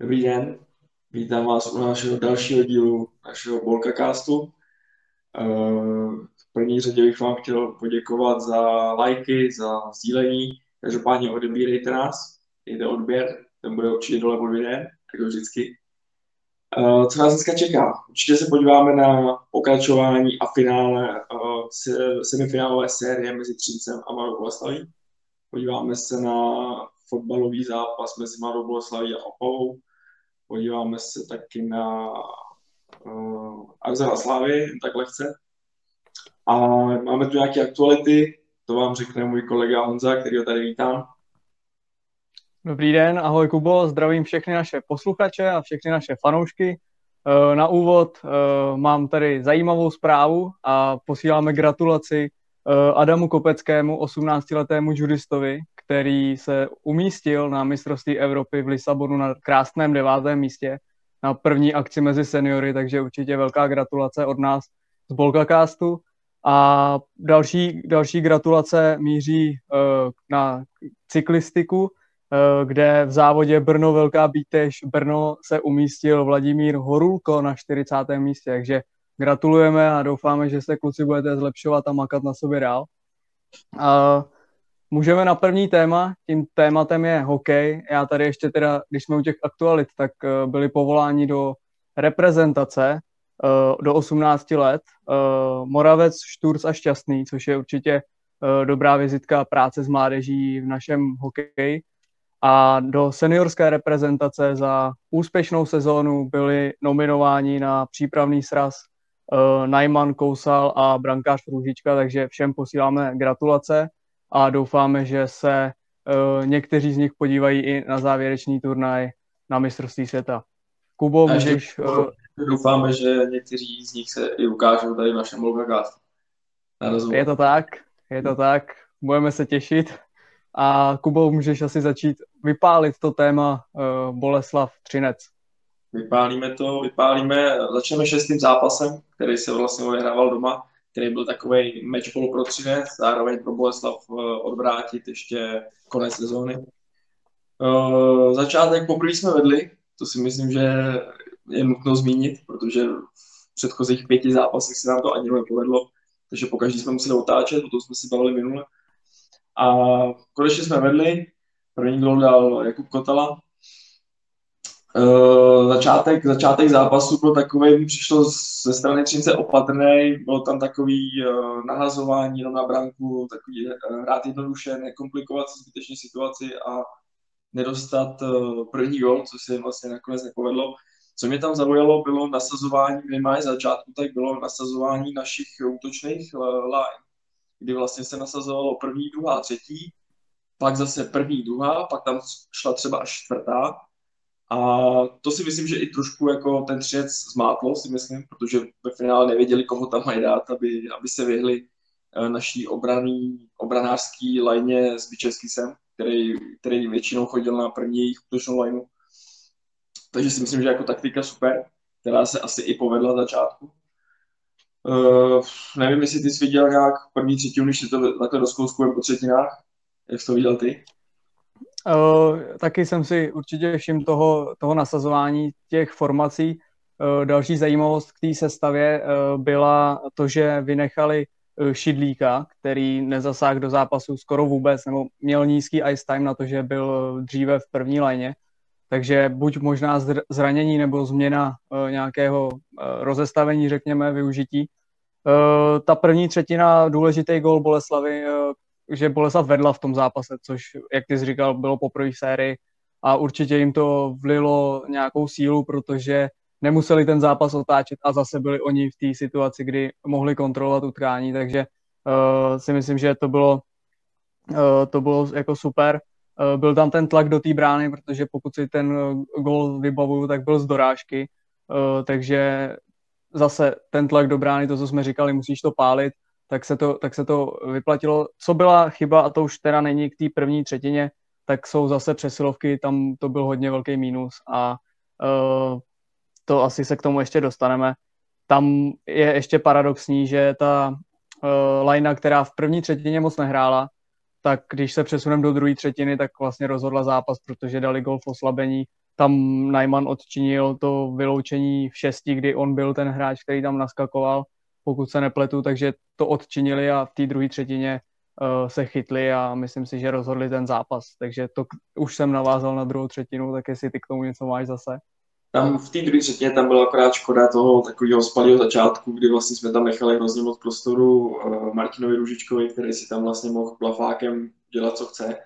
Dobrý den, vítám vás u našeho dalšího dílu našeho Bolkacastu. Eh, v první řadě bych vám chtěl poděkovat za lajky, za sdílení. Každopádně odebírejte nás, jde odběr, ten bude určitě dole pod videem, jako vždycky. Eh, co nás dneska čeká? Určitě se podíváme na pokračování a finále eh, semifinálové série mezi Třincem a Mladou Boleslaví. Podíváme se na fotbalový zápas mezi Mladou Boleslaví a Opavou podíváme se taky na uh, Arzena Slávy, tak lehce. A máme tu nějaké aktuality, to vám řekne můj kolega Honza, který ho tady vítám. Dobrý den, ahoj Kubo, zdravím všechny naše posluchače a všechny naše fanoušky. Eh, na úvod eh, mám tady zajímavou zprávu a posíláme gratulaci Adamu Kopeckému, 18-letému judistovi, který se umístil na mistrovství Evropy v Lisabonu na krásném devátém místě na první akci mezi seniory, takže určitě velká gratulace od nás z Bolkacastu. A další, další gratulace míří uh, na cyklistiku, uh, kde v závodě Brno Velká Bítež Brno se umístil Vladimír Horulko na 40. místě, takže gratulujeme a doufáme, že se kluci budete zlepšovat a makat na sobě dál. Uh, Můžeme na první téma, tím tématem je hokej. Já tady ještě teda, když jsme u těch aktualit, tak eh, byli povoláni do reprezentace eh, do 18 let. Eh, Moravec, Šturc a Šťastný, což je určitě dobrá vizitka práce s mládeží v našem hokeji. A do seniorské reprezentace za úspěšnou sezónu byli nominováni na přípravný sraz Najman, Kousal a brankář Růžička, takže všem posíláme gratulace a doufáme, že se uh, někteří z nich podívají i na závěrečný turnaj na mistrovství světa. Kubo, a můžeš... Uh, doufáme, že někteří z nich se i ukážou tady v našem Logagastu. Je to tak, je to tak. Budeme se těšit. A Kubo, můžeš asi začít vypálit to téma uh, Boleslav Třinec. Vypálíme to, vypálíme, začneme šestým zápasem, který se vlastně odehrával doma který byl takový ball pro Třinec, zároveň pro Boleslav eh, odvrátit ještě konec sezóny. Uh, začátek poprvé jsme vedli, to si myslím, že je nutno zmínit, protože v předchozích pěti zápasech se nám to ani nepovedlo, takže po každý jsme museli otáčet, o tom jsme si bavili minule. A konečně jsme vedli, první gol dal Jakub Kotala, Uh, začátek, začátek zápasu byl takový, mi přišlo ze strany Třince opatrný, bylo tam takový uh, nahazování jenom na branku, takový uh, hrát jednoduše, nekomplikovat si zbytečně situaci a nedostat uh, první gol, co se jim vlastně nakonec nepovedlo. Co mě tam zaujalo, bylo nasazování, minimálně začátku, tak bylo nasazování našich útočných line, kdy vlastně se nasazovalo první, druhá, třetí, pak zase první, druhá, pak tam šla třeba až čtvrtá, a to si myslím, že i trošku jako ten třinec zmátlo, si myslím, protože ve finále nevěděli, koho tam mají dát, aby, aby se vyhli eh, naší obraný, obranářský lajně s Bičevským, který, který většinou chodil na první jejich útočnou lajnu. Takže si myslím, že jako taktika super, která se asi i povedla začátku. Uh, nevím, jestli ty jsi viděl nějak první třetinu, když to takhle rozkouskujeme po třetinách. Jak to viděl ty? Uh, taky jsem si určitě všiml toho, toho nasazování těch formací. Uh, další zajímavost k té sestavě uh, byla to, že vynechali Šidlíka, který nezasáhl do zápasu skoro vůbec, nebo měl nízký ice time na to, že byl dříve v první léně. Takže buď možná zranění nebo změna nějakého rozestavení, řekněme, využití. Ta první třetina, důležitý gol Boleslavy, že Boleslav vedla v tom zápase, což, jak ty jsi říkal, bylo po první sérii a určitě jim to vlilo nějakou sílu, protože nemuseli ten zápas otáčet a zase byli oni v té situaci, kdy mohli kontrolovat utkání, takže uh, si myslím, že to bylo, uh, to bylo jako super. Uh, byl tam ten tlak do té brány, protože pokud si ten gol vybavuju, tak byl z dorážky, uh, takže zase ten tlak do brány, to, co jsme říkali, musíš to pálit, tak se to, tak se to vyplatilo. Co byla chyba, a to už teda není k té první třetině, tak jsou zase přesilovky, tam to byl hodně velký mínus a uh, to asi se k tomu ještě dostaneme. Tam je ještě paradoxní, že ta uh, lajna, která v první třetině moc nehrála, tak když se přesuneme do druhé třetiny, tak vlastně rozhodla zápas, protože dali gol v oslabení, tam Najman odčinil to vyloučení v šesti, kdy on byl ten hráč, který tam naskakoval, pokud se nepletu, takže to odčinili a v té druhé třetině uh, se chytli a myslím si, že rozhodli ten zápas. Takže to už jsem navázal na druhou třetinu, tak jestli ty k tomu něco máš zase. Tam v té druhé třetině tam byla akorát škoda toho takového spalého začátku, kdy vlastně jsme tam nechali hrozně moc prostoru uh, Martinovi Ružičkovi, který si tam vlastně mohl plafákem dělat, co chce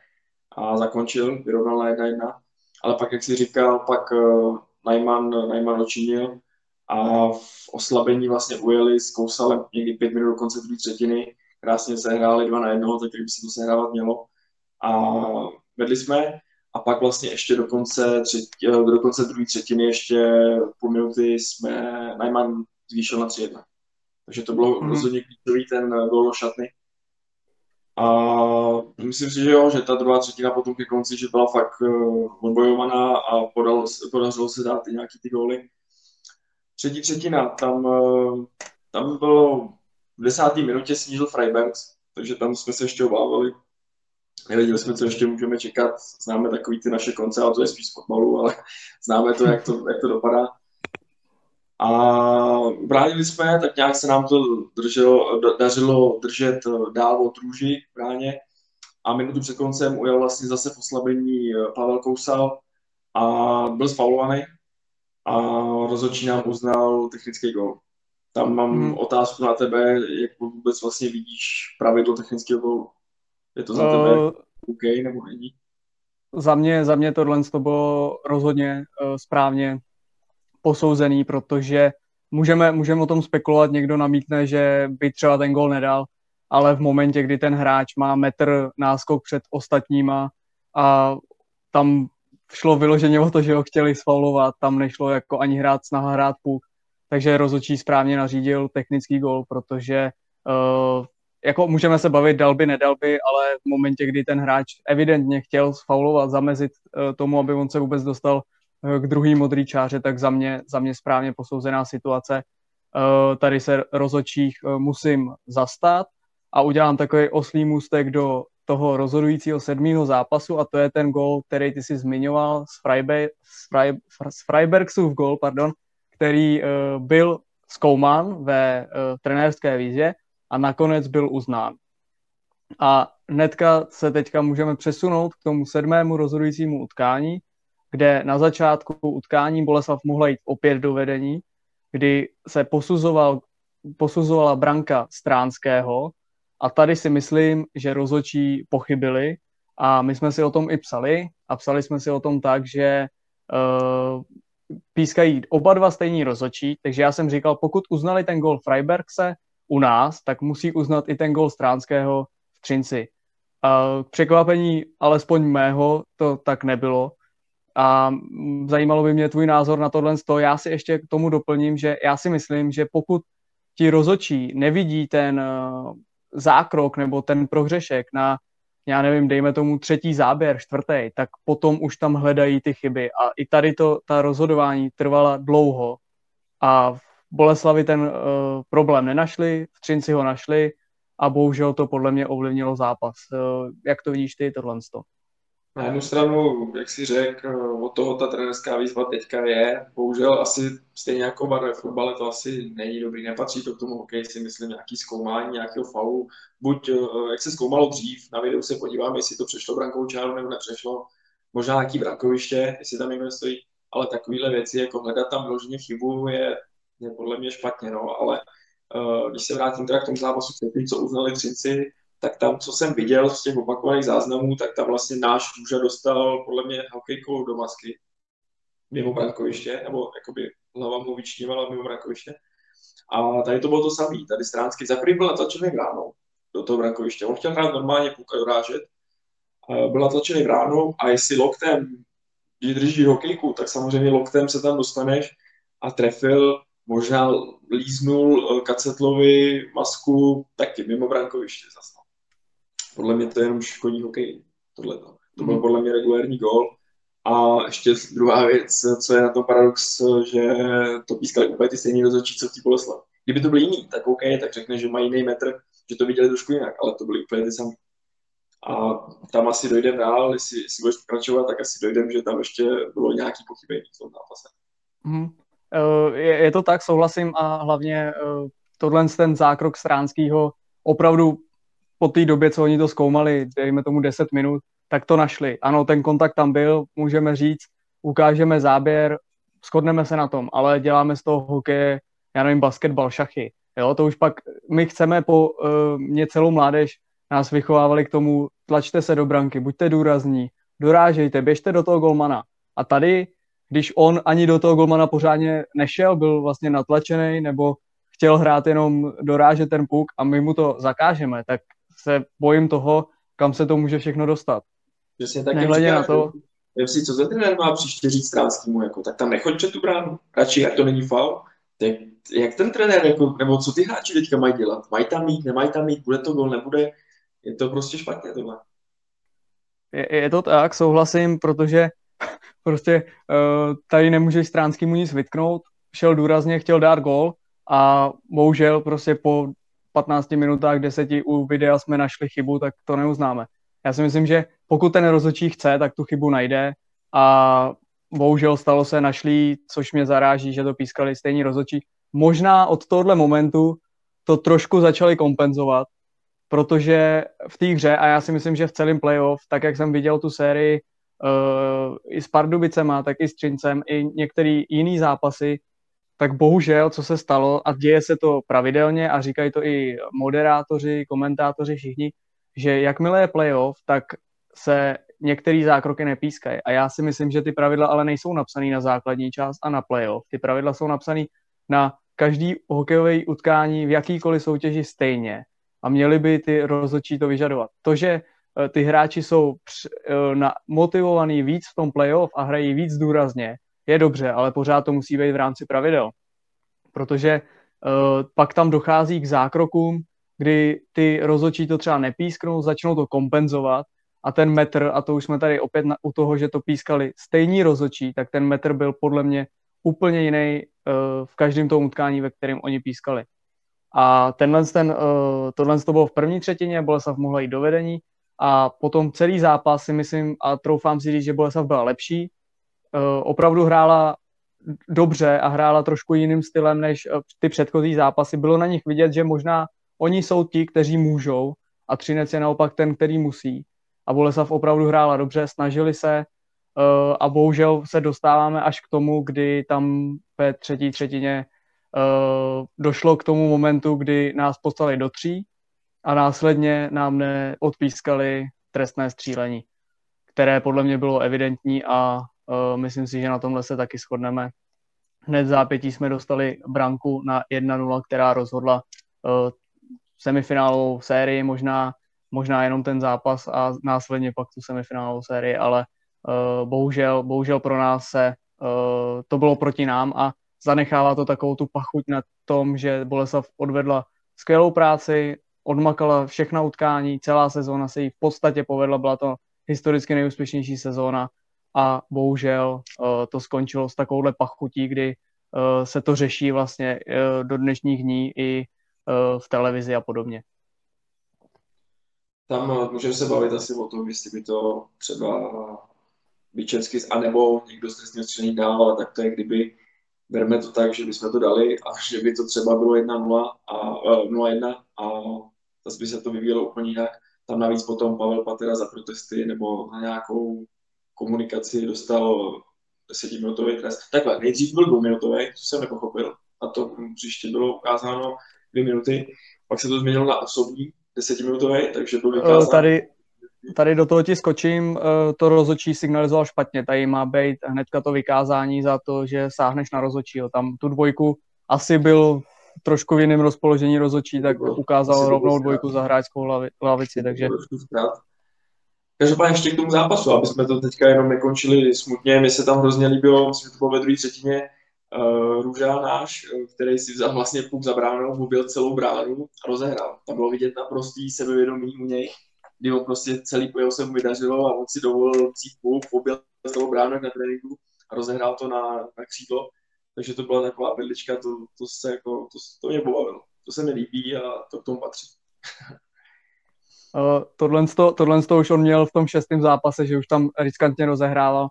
a zakončil, vyrovnal na jedna jedna. Ale pak, jak si říkal, pak uh, Najman, Najman očinil a v oslabení vlastně ujeli s Kousalem někdy pět minut do konce druhé třetiny. Krásně se hráli dva na jednoho, tak by se to sehrávat mělo. A vedli jsme a pak vlastně ještě do konce, třetí, do konce druhé třetiny ještě půl minuty jsme Najman zvýšil na 3-1. Takže to bylo mm-hmm. rozhodně klíčový ten gol do šatny. A myslím si, že jo, že ta druhá třetina potom ke konci, že byla fakt uh, odbojovaná a podalo, podařilo se dát i nějaký ty góly. Třetí třetina, tam, uh, tam bylo v desáté minutě snížil Freibergs, takže tam jsme se ještě obávali. Nevěděli jsme, co ještě můžeme čekat. Známe takový ty naše konce, ale to je spíš z fotbalu, ale známe to, jak to, jak to dopadá. A bránili jsme, tak nějak se nám to drželo, dařilo držet eh, dál od růži v bráně. A minutu před koncem ujel vlastně zase v oslabení eh, Pavel Kousal a byl sfaulovaný a rozhodčí nám uznal technický gol. Tam mám hmm. otázku na tebe, jak vůbec vlastně vidíš pravidlo technického gólu. Je to za uh, tebe OK nebo není? Za mě, za mě tohle to bylo rozhodně uh, správně posouzený, protože můžeme, můžeme o tom spekulovat, někdo namítne, že by třeba ten gol nedal, ale v momentě, kdy ten hráč má metr náskok před ostatníma a tam šlo vyloženě o to, že ho chtěli sfaulovat, tam nešlo jako ani hrát snaha hrát puk, takže rozočí správně nařídil technický gol, protože uh, jako můžeme se bavit dalby, nedalby, ale v momentě, kdy ten hráč evidentně chtěl sfaulovat, zamezit uh, tomu, aby on se vůbec dostal Eh, k druhý modrý čáře, tak za mě, za mě správně posouzená situace. Eh, tady se rozočích eh, musím zastat a udělám takový oslý můstek do toho rozhodujícího sedmého zápasu a to je ten gol, který ty si zmiňoval z, Freibe, z, Freibe, z gol, pardon, který byl zkoumán ve trenérské výzvě a nakonec byl uznán. A hnedka se teďka můžeme přesunout k tomu sedmému rozhodujícímu utkání, kde na začátku utkání Boleslav mohla jít opět do vedení, kdy se posuzoval, posuzovala branka Stránského a tady si myslím, že rozhodčí pochybili a my jsme si o tom i psali a psali jsme si o tom tak, že uh, pískají oba dva stejní rozhodčí, takže já jsem říkal, pokud uznali ten gol Freibergse u nás, tak musí uznat i ten gol Stránského v Třinci. Uh, překvapení alespoň mého to tak nebylo, a zajímalo by mě tvůj názor na tohle. Já si ještě k tomu doplním, že já si myslím, že pokud ti rozočí nevidí ten zákrok nebo ten prohřešek na, já nevím, dejme tomu třetí záběr, čtvrtý, tak potom už tam hledají ty chyby. A i tady to, ta rozhodování trvala dlouho. A v Boleslavi ten uh, problém nenašli, v Třinci ho našli a bohužel to podle mě ovlivnilo zápas. Uh, jak to vidíš ty, tohle? Na jednu stranu, jak si řekl, od toho ta trenerská výzva teďka je. Bohužel asi stejně jako ve fotbale to asi není dobrý, nepatří to k tomu hokej, si myslím, nějaký zkoumání, nějakého faulu. Buď, eh, jak se zkoumalo dřív, na videu se podívám, jestli to přešlo brankou čáru nebo nepřešlo. Možná nějaký brankoviště, jestli tam někdo stojí, ale takovéhle věci, jako hledat tam vloženě chybu, je, je podle mě špatně, no, ale uh, když se vrátím teda k tomu zápasu, co uznali Třinci, tak tam, co jsem viděl z těch opakovaných záznamů, tak tam vlastně náš Růža dostal podle mě hokejkou do masky mimo brankoviště, nebo jakoby hlava mu vyčnívala mimo brankoviště. A tady to bylo to samé. Tady Stránský za prvý byl natlačený ráno do toho brankoviště. On chtěl hrát normálně půlka dorážet, byl natlačený ráno a jestli loktem, když drží hokejku, tak samozřejmě loktem se tam dostaneš a trefil, možná líznul Kacetlovi masku taky mimo brankoviště zase podle mě to je jenom škodí hokej, tohle. To byl mhm. podle mě regulární gol. A ještě druhá věc, co je na tom paradox, že to pískali úplně ty stejný rozhodčí, co v té Boleslav. Kdyby to byl jiný, tak OK, tak řekne, že mají jiný metr, že to viděli trošku jinak, ale to byly úplně ty samé. a tam asi dojdeme dál, jestli, jestli budeš pokračovat, tak asi dojdeme, že tam ještě bylo nějaké pochybení v tom zápase. Mm. Je, je to tak, souhlasím a hlavně tohle ten zákrok Stránskýho opravdu po té době, co oni to zkoumali, dejme tomu 10 minut, tak to našli. Ano, ten kontakt tam byl, můžeme říct, ukážeme záběr, shodneme se na tom, ale děláme z toho hokej, já nevím, basketbal, šachy. Jo, to už pak, my chceme po, uh, mě celou mládež nás vychovávali k tomu, tlačte se do branky, buďte důrazní, dorážejte, běžte do toho golmana. A tady, když on ani do toho golmana pořádně nešel, byl vlastně natlačený nebo chtěl hrát jenom dorážet ten puk a my mu to zakážeme, tak se bojím toho, kam se to může všechno dostat. Přesně tak, Nehledě na to. Vem si, co za trenér má příště říct Stránskýmu, jako, tak tam nechoď před tu bránu, radši, jak to není faul. Tak jak ten trenér, jako, nebo co ty hráči teďka mají dělat? Mají tam mít, nemají tam mít, bude to gol, nebude? Je to prostě špatně tohle. Je, je to tak, souhlasím, protože prostě uh, tady nemůžeš Stránskýmu nic vytknout. Šel důrazně, chtěl dát gol a bohužel prostě po 15 minutách, 10 u videa jsme našli chybu, tak to neuznáme. Já si myslím, že pokud ten rozhodčí chce, tak tu chybu najde a bohužel stalo se, našli, což mě zaráží, že to pískali stejní rozhodčí. Možná od tohohle momentu to trošku začali kompenzovat, protože v té hře, a já si myslím, že v celém playoff, tak jak jsem viděl tu sérii uh, i s Pardubicema, tak i s Třincem, i některé jiné zápasy, tak bohužel, co se stalo, a děje se to pravidelně a říkají to i moderátoři, komentátoři, všichni, že jakmile je playoff, tak se některé zákroky nepískají. A já si myslím, že ty pravidla ale nejsou napsané na základní část a na playoff. Ty pravidla jsou napsané na každý hokejové utkání v jakýkoliv soutěži stejně. A měli by ty rozhodčí to vyžadovat. To, že eh, ty hráči jsou eh, motivovaní víc v tom playoff a hrají víc důrazně, je dobře, ale pořád to musí být v rámci pravidel. Protože uh, pak tam dochází k zákrokům, kdy ty rozhodčí to třeba nepísknou, začnou to kompenzovat a ten metr, a to už jsme tady opět na, u toho, že to pískali stejní rozhodčí, tak ten metr byl podle mě úplně jiný uh, v každém tom utkání, ve kterém oni pískali. A tenhle, ten, uh, tohle to bylo v první třetině, Boleslav mohla jít do vedení a potom celý zápas si myslím a troufám si říct, že Boleslav byla lepší, opravdu hrála dobře a hrála trošku jiným stylem než uh, ty předchozí zápasy. Bylo na nich vidět, že možná oni jsou ti, kteří můžou a Třinec je naopak ten, který musí. A Boleslav opravdu hrála dobře, snažili se uh, a bohužel se dostáváme až k tomu, kdy tam ve třetí třetině došlo k tomu momentu, kdy nás poslali do tří a následně nám neodpískali trestné střílení, které podle mě bylo evidentní a uh, myslím si, že na tomhle se taky shodneme. Hned v zápětí jsme dostali branku na 1-0, která rozhodla uh, semifinálovou sérii, možná, možná jenom ten zápas a následně pak tu semifinálovou sérii, ale uh, bohužel, bohužel pro nás se to bylo proti nám a zanechává to takovou tu pachuť na tom, že Boleslav odvedla skvělou práci, odmakala všechna utkání, celá sezóna se jí v podstatě povedla, byla to historicky nejúspěšnější sezóna a bohužel uh, to skončilo s takovouhle pachutí, kdy uh, se to řeší vlastně uh, do dnešních dní i v televizi a podobně. Tam můžeme se bavit asi o tom, jestli by to třeba Bičevský, anebo někdo z trestního střelení dál, ale tak to je, kdyby bereme to tak, že bychom to dali a že by to třeba bylo 1-0 a 0-1 a zase by se to vyvíjelo úplně jinak. Tam navíc potom Pavel Patera za protesty nebo na nějakou komunikaci dostal desetiminutový trest. Takhle, nejdřív byl dvouminutový, co jsem nepochopil, a to příště bylo ukázáno dvě minuty, pak se to změnilo na osobní desetiminutový, takže byl vykázán. Tady, tady do toho ti skočím, eh, to rozhodčí signalizoval špatně, tady má být hnedka to vykázání za to, že sáhneš na rozhodčího. Tam tu dvojku asi byl trošku v jiném rozpoložení rozhodčí, tak ukázal rovnou dvojku za hráčskou lavici, takže... Každopádně ještě k tomu zápasu, aby jsme to teďka jenom nekončili smutně. Mně se tam hrozně líbilo, myslím, že to bylo ve druhé třetině, uh, Růža náš, který si vzal vlastně puk za bránou, mobil celou bránu a rozehrál. Tam bylo vidět naprostý sebevědomí u něj, kdy on prostě celý pojel se mu vydařilo a on si dovolil vzít puk, mobil celou bránu na tréninku a rozehrál to na, na křídlo. Takže to byla taková vedlička, to, to, se jako, to, to mě pobavilo. To se mi líbí a to k tomu patří. tohle, to, tohle to už on měl v tom šestém zápase, že už tam riskantně rozehrával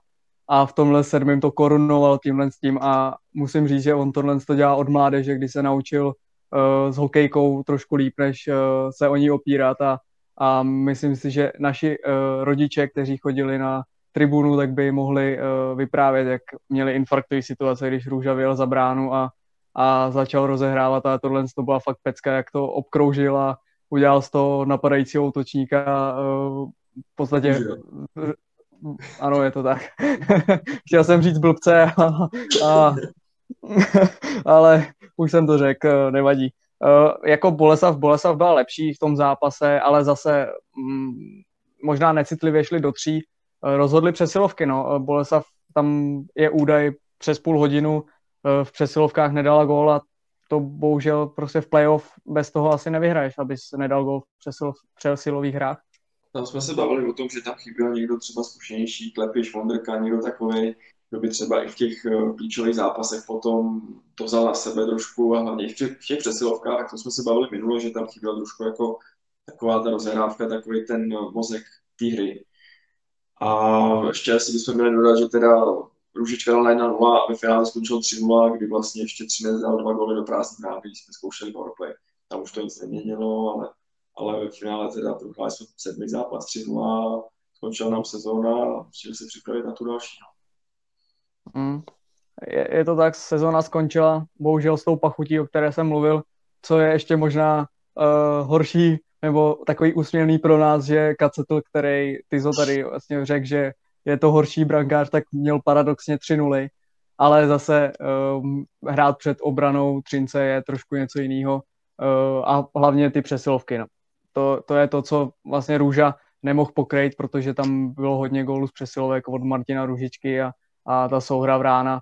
a v tomhle sedmém to korunoval tímhle s tím a musím říct, že on tohle to dělá od mládeže, kdy se naučil uh, s hokejkou trošku líp, než uh, se o ní opírat a, a myslím si, že naši uh, rodiče, kteří chodili na tribunu, tak by mohli uh, vyprávět, jak měli infarktový situace, když Růža vyjel za bránu a, a začal rozehrávat a tohle to byla fakt pecka, jak to obkroužil a udělal z toho napadajícího útočníka uh, v podstatě ano, je to tak. Chtěl jsem říct blbce, a, a, ale už jsem to řekl, nevadí. Uh, jako Boleslav, Boleslav byla lepší v tom zápase, ale zase mm, možná necitlivě šli do tří. Uh, rozhodli přesilovky, no. Boleslav, tam je údaj přes půl hodinu uh, v přesilovkách nedala gól a to bohužel prostě v playoff bez toho asi nevyhraješ, abys nedal gól v přesilových hrách. Tam jsme se bavili o tom, že tam chyběl někdo třeba zkušenější, Klepiš, Vondrka, někdo takový, kdo by třeba i v těch eh, klíčových zápasech potom to vzal na sebe trošku a hlavně v těch, v těch přesilovkách, to jsme se bavili minulo, že tam chyběl trošku jako taková ta rozehrávka, takový ten mozek té hry. A ještě asi bychom měli dodat, že teda Růžička dal 1-0 a ve finále skončil 3-0, kdy vlastně ještě 3 dal dva góly do brány, když jsme zkoušeli powerplay. Tam už to nic neměnilo, ale ale ve finále teda prohráli jsme sedmý zápas 3 a skončila nám sezóna a musíme se připravit na tu další. Mm. Je, je, to tak, sezóna skončila, bohužel s tou pachutí, o které jsem mluvil, co je ještě možná uh, horší nebo takový úsměvný pro nás, že Kacetl, který Tyzo tady vlastně řekl, že je to horší brankář, tak měl paradoxně 3 nuly, ale zase um, hrát před obranou Třince je trošku něco jiného uh, a hlavně ty přesilovky. No to, to je to, co vlastně Růža nemohl pokrýt, protože tam bylo hodně gólů z přesilovek od Martina Růžičky a, a ta souhra v rána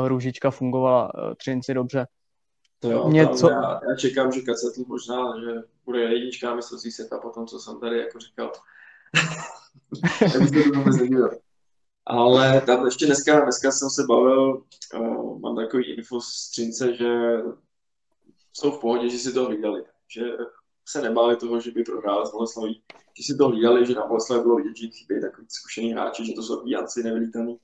uh, Růžička fungovala uh, Třinci dobře. To jo, Něco... já, já, čekám, že Kacetl možná, že bude jednička mistrovství světa po tom, co jsem tady jako říkal. Ale tam ještě dneska, dneska jsem se bavil, uh, mám takový info z Třince, že jsou v pohodě, že si to hlídali. Že se nebáli toho, že by prohráli s Boleslaví. Ti si to hlídali, že na Boleslavi bylo vidět, že chybějí takový zkušený hráči, že to jsou píjanci nevylítaný.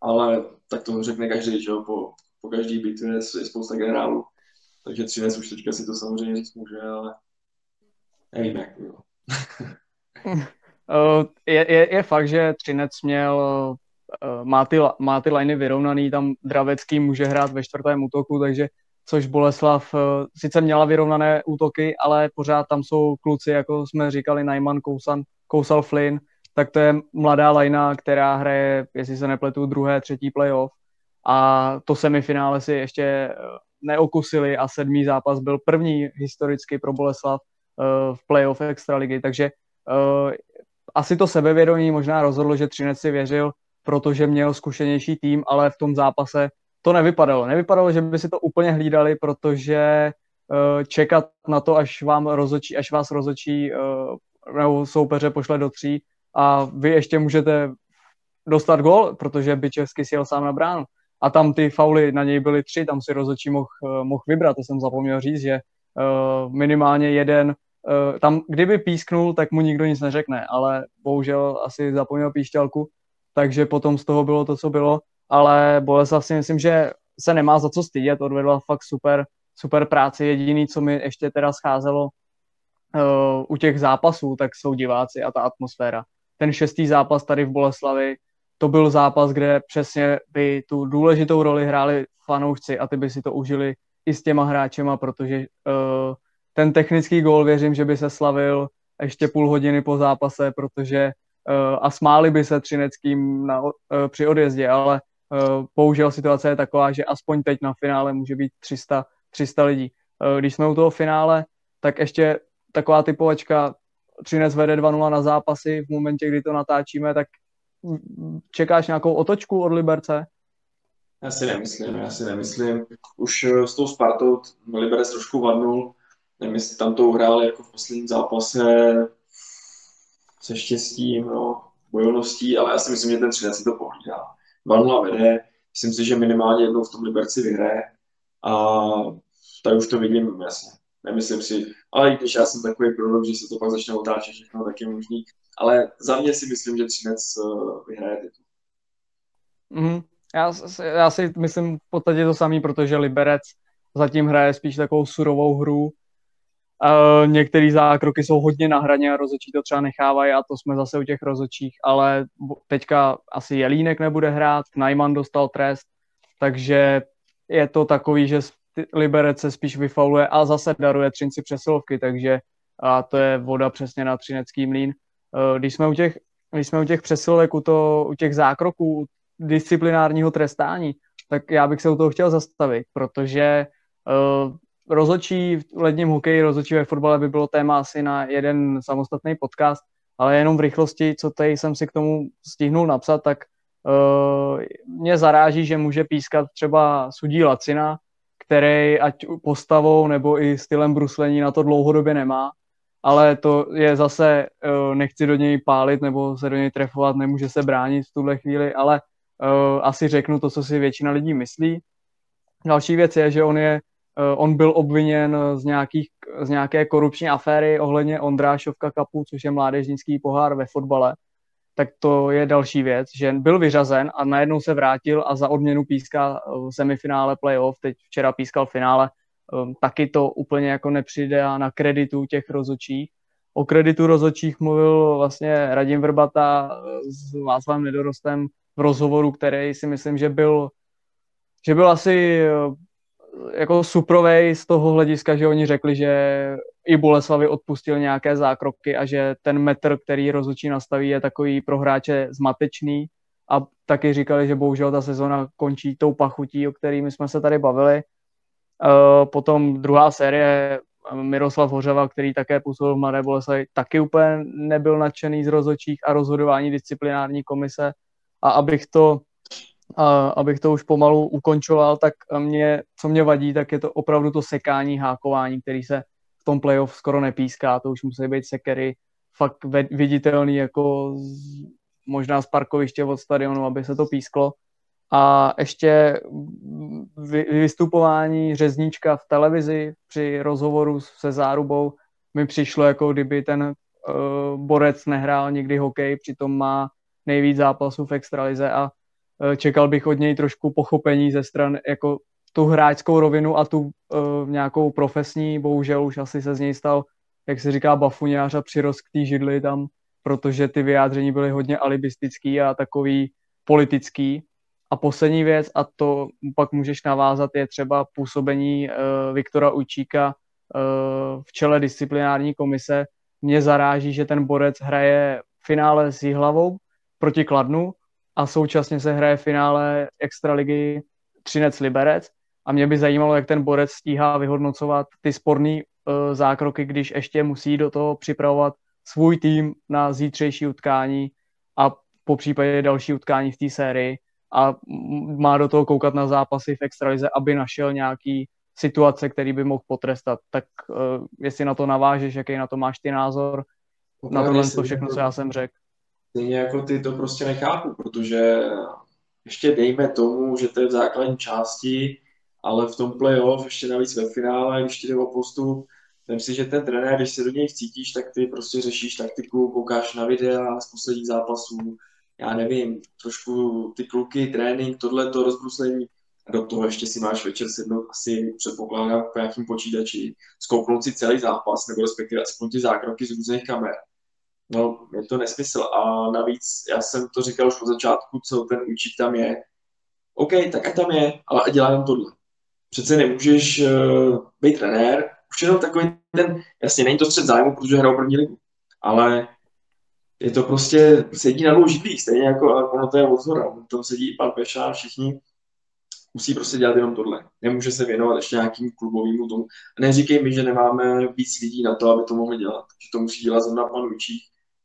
Ale tak to řekne každý, že jo, po, po každý bitvě je spousta generálů. Takže Třinec už teďka si to samozřejmě říct může, ale nevím, jak. je, je, je fakt, že Třinec měl uh, má ty, má ty liney vyrovnaný, tam Dravecký může hrát ve čtvrtém útoku, takže což Boleslav eh, sice měla vyrovnané útoky, ale pořád tam jsou kluci, jako jsme říkali, Najman, Kousan, Kousal Flynn, tak to je mladá lajna, která hraje, jestli se nepletu, druhé, třetí playoff. A to semifinále si ještě eh, neokusili a sedmý zápas byl první historicky pro Boleslav eh, v playoff extraligy, takže asi to sebevědomí možná rozhodlo, že Třinec si věřil, protože měl zkušenější tým, ale v tom zápase to nevypadalo. Nevypadalo, že by si to úplně hlídali, protože uh, čekat na to, až vám rozočí, až vás rozočí uh, nebo soupeře pošle do tří a vy ještě můžete dostat gol, by Byčevský sjel sám na bránu. A tam ty fauly na něj byly tři, tam si rozočí mohl uh, moh vybrat, to jsem zapomněl říct, že minimálně jeden, tam kdyby písknul, tak mu nikdo nic neřekne, ale bohužel asi zapomněl píšťalku, takže potom z toho bylo to, co bylo ale Boleslav si myslím, že se nemá za co stydět, odvedla fakt super, super práci. Jediný, co mi ještě teda scházelo uh, u těch zápasů, tak jsou diváci a ta atmosféra. Ten šestý zápas tady v Boleslavi, to byl zápas, kde přesně by tu důležitou roli hráli fanoušci a ty by si to užili i s těma hráčema, protože uh, ten technický gól věřím, že by se slavil ještě půl hodiny po zápase, protože uh, a smáli by se Třineckým na, uh, při odjezdě, ale Eh, bohužel situace je taková, že aspoň teď na finále může být 300, 300 lidí. Eh, když jsme u toho finále, tak ještě taková typovačka, Třinec vede 2-0 na zápasy v momentě, kdy to natáčíme, tak čekáš nějakou otočku od Liberce? Já si nemyslím, já si nemyslím. Už eh, s tou Spartou Liberec trošku vadnul, nevím, jestli tam to uhráli jako v posledním zápase se štěstím, no, bojovností, ale já si myslím, že ten Třinec si to pohlídá. 2 vede, myslím si, že minimálně jednou v tom Liberci vyhraje a tady už to vidím jasně. Nemyslím si, ale i když já jsem takový prorok, že se to pak začne otáčet všechno, tak je možný. Ale za mě si myslím, že Třinec uh, vyhraje titul. Mm, já, já si myslím v podstatě to samý, protože Liberec zatím hraje spíš takovou surovou hru, Uh, některé zákroky jsou hodně na hraně a rozočí to třeba nechávají a to jsme zase u těch rozočích, ale teďka asi Jelínek nebude hrát, Najman dostal trest, takže je to takový, že Liberec se spíš vyfauluje a zase daruje Třinci přesilovky, takže a to je voda přesně na Třinecký mlín. Uh, když jsme u těch, když jsme u těch přesilovek, u, to, u těch zákroků, disciplinárního trestání, tak já bych se u toho chtěl zastavit, protože uh, rozočí v ledním hokeji, rozočí ve fotbale by bylo téma asi na jeden samostatný podcast, ale jenom v rychlosti, co tady jsem si k tomu stihnul napsat, tak uh, mě zaráží, že může pískat třeba sudí Lacina, který ať postavou nebo i stylem bruslení na to dlouhodobě nemá, ale to je zase, uh, nechci do něj pálit nebo se do něj trefovat, nemůže se bránit v tuhle chvíli, ale uh, asi řeknu to, co si většina lidí myslí. Další věc je, že on je on byl obviněn z, nějakých, z nějaké korupční aféry ohledně Ondrášovka Kapu, což je mládežnický pohár ve fotbale. Tak to je další věc, že byl vyřazen a najednou se vrátil a za odměnu píská v semifinále playoff, teď včera pískal finále, um, taky to úplně jako nepřijde a na kreditu těch rozočích. O kreditu rozočích mluvil vlastně Radim Vrbata s Václavem Nedorostem v rozhovoru, který si myslím, že byl že byl asi jako suprovej z toho hlediska, že oni řekli, že i Boleslavi odpustil nějaké zákroky a že ten metr, který rozhodčí nastaví, je takový pro hráče zmatečný a taky říkali, že bohužel ta sezona končí tou pachutí, o kterými jsme se tady bavili. Uh, potom druhá série Miroslav Hořava, který také působil v Mladé Boleslavi, taky úplně nebyl nadšený z rozhodčích a rozhodování disciplinární komise. A abych to a abych to už pomalu ukončoval, tak mě, co mě vadí, tak je to opravdu to sekání, hákování, který se v tom playoff skoro nepíská, to už musí být sekery fakt viditelný jako z, možná z parkoviště od stadionu, aby se to písklo. A ještě vy, vystupování řezníčka v televizi při rozhovoru se Zárubou mi přišlo, jako kdyby ten uh, borec nehrál nikdy hokej, přitom má nejvíc zápasů v extralize a čekal bych od něj trošku pochopení ze stran jako tu hráčskou rovinu a tu uh, nějakou profesní, bohužel už asi se z něj stal, jak se říká, bafuňář a přirost k té židli tam, protože ty vyjádření byly hodně alibistický a takový politický. A poslední věc, a to pak můžeš navázat, je třeba působení uh, Viktora Ujčíka uh, v čele disciplinární komise. Mě zaráží, že ten borec hraje finále s Jihlavou proti Kladnu a současně se hraje finále Extraligy Třinec Liberec. A mě by zajímalo, jak ten borec stíhá vyhodnocovat ty sporné uh, zákroky, když ještě musí do toho připravovat svůj tým na zítřejší utkání a po případě další utkání v té sérii. A má do toho koukat na zápasy v extralize, aby našel nějaký situace, který by mohl potrestat. Tak uh, jestli na to navážeš, jaký na to máš ty názor, Opravdu na tohle to všechno, co já jsem řekl stejně jako ty to prostě nechápu, protože ještě dejme tomu, že to je v základní části, ale v tom playoff, ještě navíc ve finále, když jde o postup, Vem si, že ten trenér, když se do něj cítíš, tak ty prostě řešíš taktiku, koukáš na videa z posledních zápasů, já nevím, trošku ty kluky, trénink, tohle to rozbruslení, a do toho ještě si máš večer sednout asi předpokládám po nějakým počítači, zkouknout si celý zápas, nebo respektive aspoň ty zákroky z různých kamer No, je to nesmysl. A navíc, já jsem to říkal už od začátku, co ten účík tam je. OK, tak ať tam je, ale dělá jenom tohle. Přece nemůžeš uh, být trenér, už jenom takový ten, jasně, není to střed zájmu, protože hrajou první ligu, ale je to prostě, sedí na dvou židlích, stejně jako, ono to je odzora, to sedí pan Peša, všichni musí prostě dělat jenom tohle. Nemůže se věnovat ještě nějakým klubovým tomu. A neříkej mi, že nemáme víc lidí na to, aby to mohli dělat. Že to musí dělat zrovna pan Učík,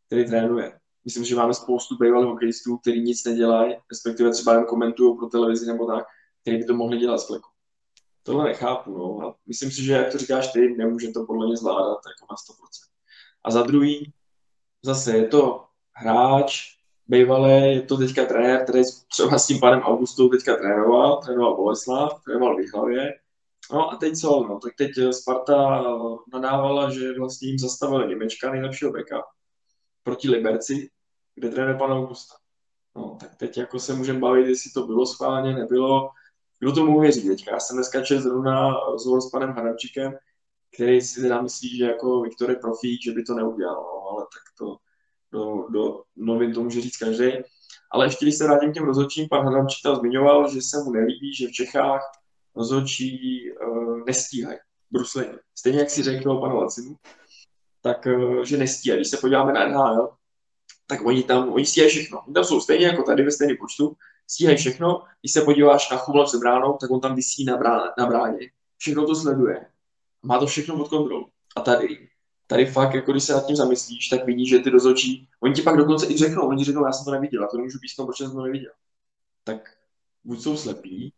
který trénuje. Myslím, že máme spoustu bývalých hokejistů, kteří nic nedělají, respektive třeba jen komentují pro televizi nebo tak, kteří by to mohli dělat z fleku. Tohle nechápu, no. A myslím si, že jak to říkáš ty, nemůže to podle mě zvládat jako na 100%. A za druhý, zase je to hráč, bývalý, je to teďka trenér, který třeba s tím panem Augustou teďka trénoval, trénoval Boleslav, trénoval v Výhlavě No a teď co? No, tak teď Sparta nadávala, že vlastně jim zastavili Němečka, nejlepšího beka, proti Liberci, kde trénuje pan Augusta. No, tak teď jako se můžeme bavit, jestli to bylo schválně, nebylo. Kdo tomu věří teďka? Já jsem dneska četl zrovna rozhovor s panem Hadamčíkem, který si teda myslí, že jako Viktor je profík, že by to neudělal, no, ale tak to do, do novin to může říct každý. Ale ještě když se vrátím k těm rozhodčím, pan Hadamčík tam zmiňoval, že se mu nelíbí, že v Čechách rozhodčí uh, nestíhají bruslení. Stejně jak si řekl panu Lacinu, tak uh, že nestíhají. Když se podíváme na NHL, tak oni tam, oni stíhají všechno. Oni tam jsou stejně jako tady ve stejném počtu, stíhají všechno. Když se podíváš na Chumla se bránou, tak on tam vysí na, bráně, na bráně. Všechno to sleduje. Má to všechno pod kontrolou. A tady, tady fakt, jako když se nad tím zamyslíš, tak vidíš, že ty rozhodčí, oni ti pak dokonce i řeknou, oni řeknou, já jsem to neviděl, a to nemůžu písknout, protože jsem to neviděl. Tak buď jsou slepí,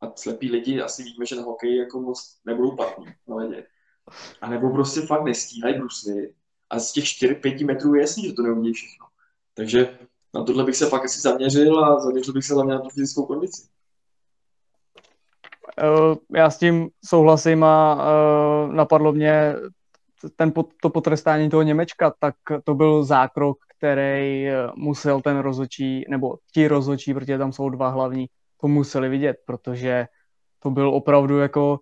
a slepí lidi asi víme, že na hokeji jako moc nebudou platní na ledě. A nebo prostě fakt nestíhají brusly a z těch 4-5 metrů je jasný, že to neuvidí všechno. Takže na tohle bych se fakt asi zaměřil a zaměřil bych se hlavně na tu fyzickou kondici. Eh, já s tím souhlasím a eh, napadlo mě ten, to potrestání toho Němečka, tak to byl zákrok, který eh, musel ten rozhodčí, nebo ti rozhodčí, protože tam jsou dva hlavní, to museli vidět, protože to byl opravdu jako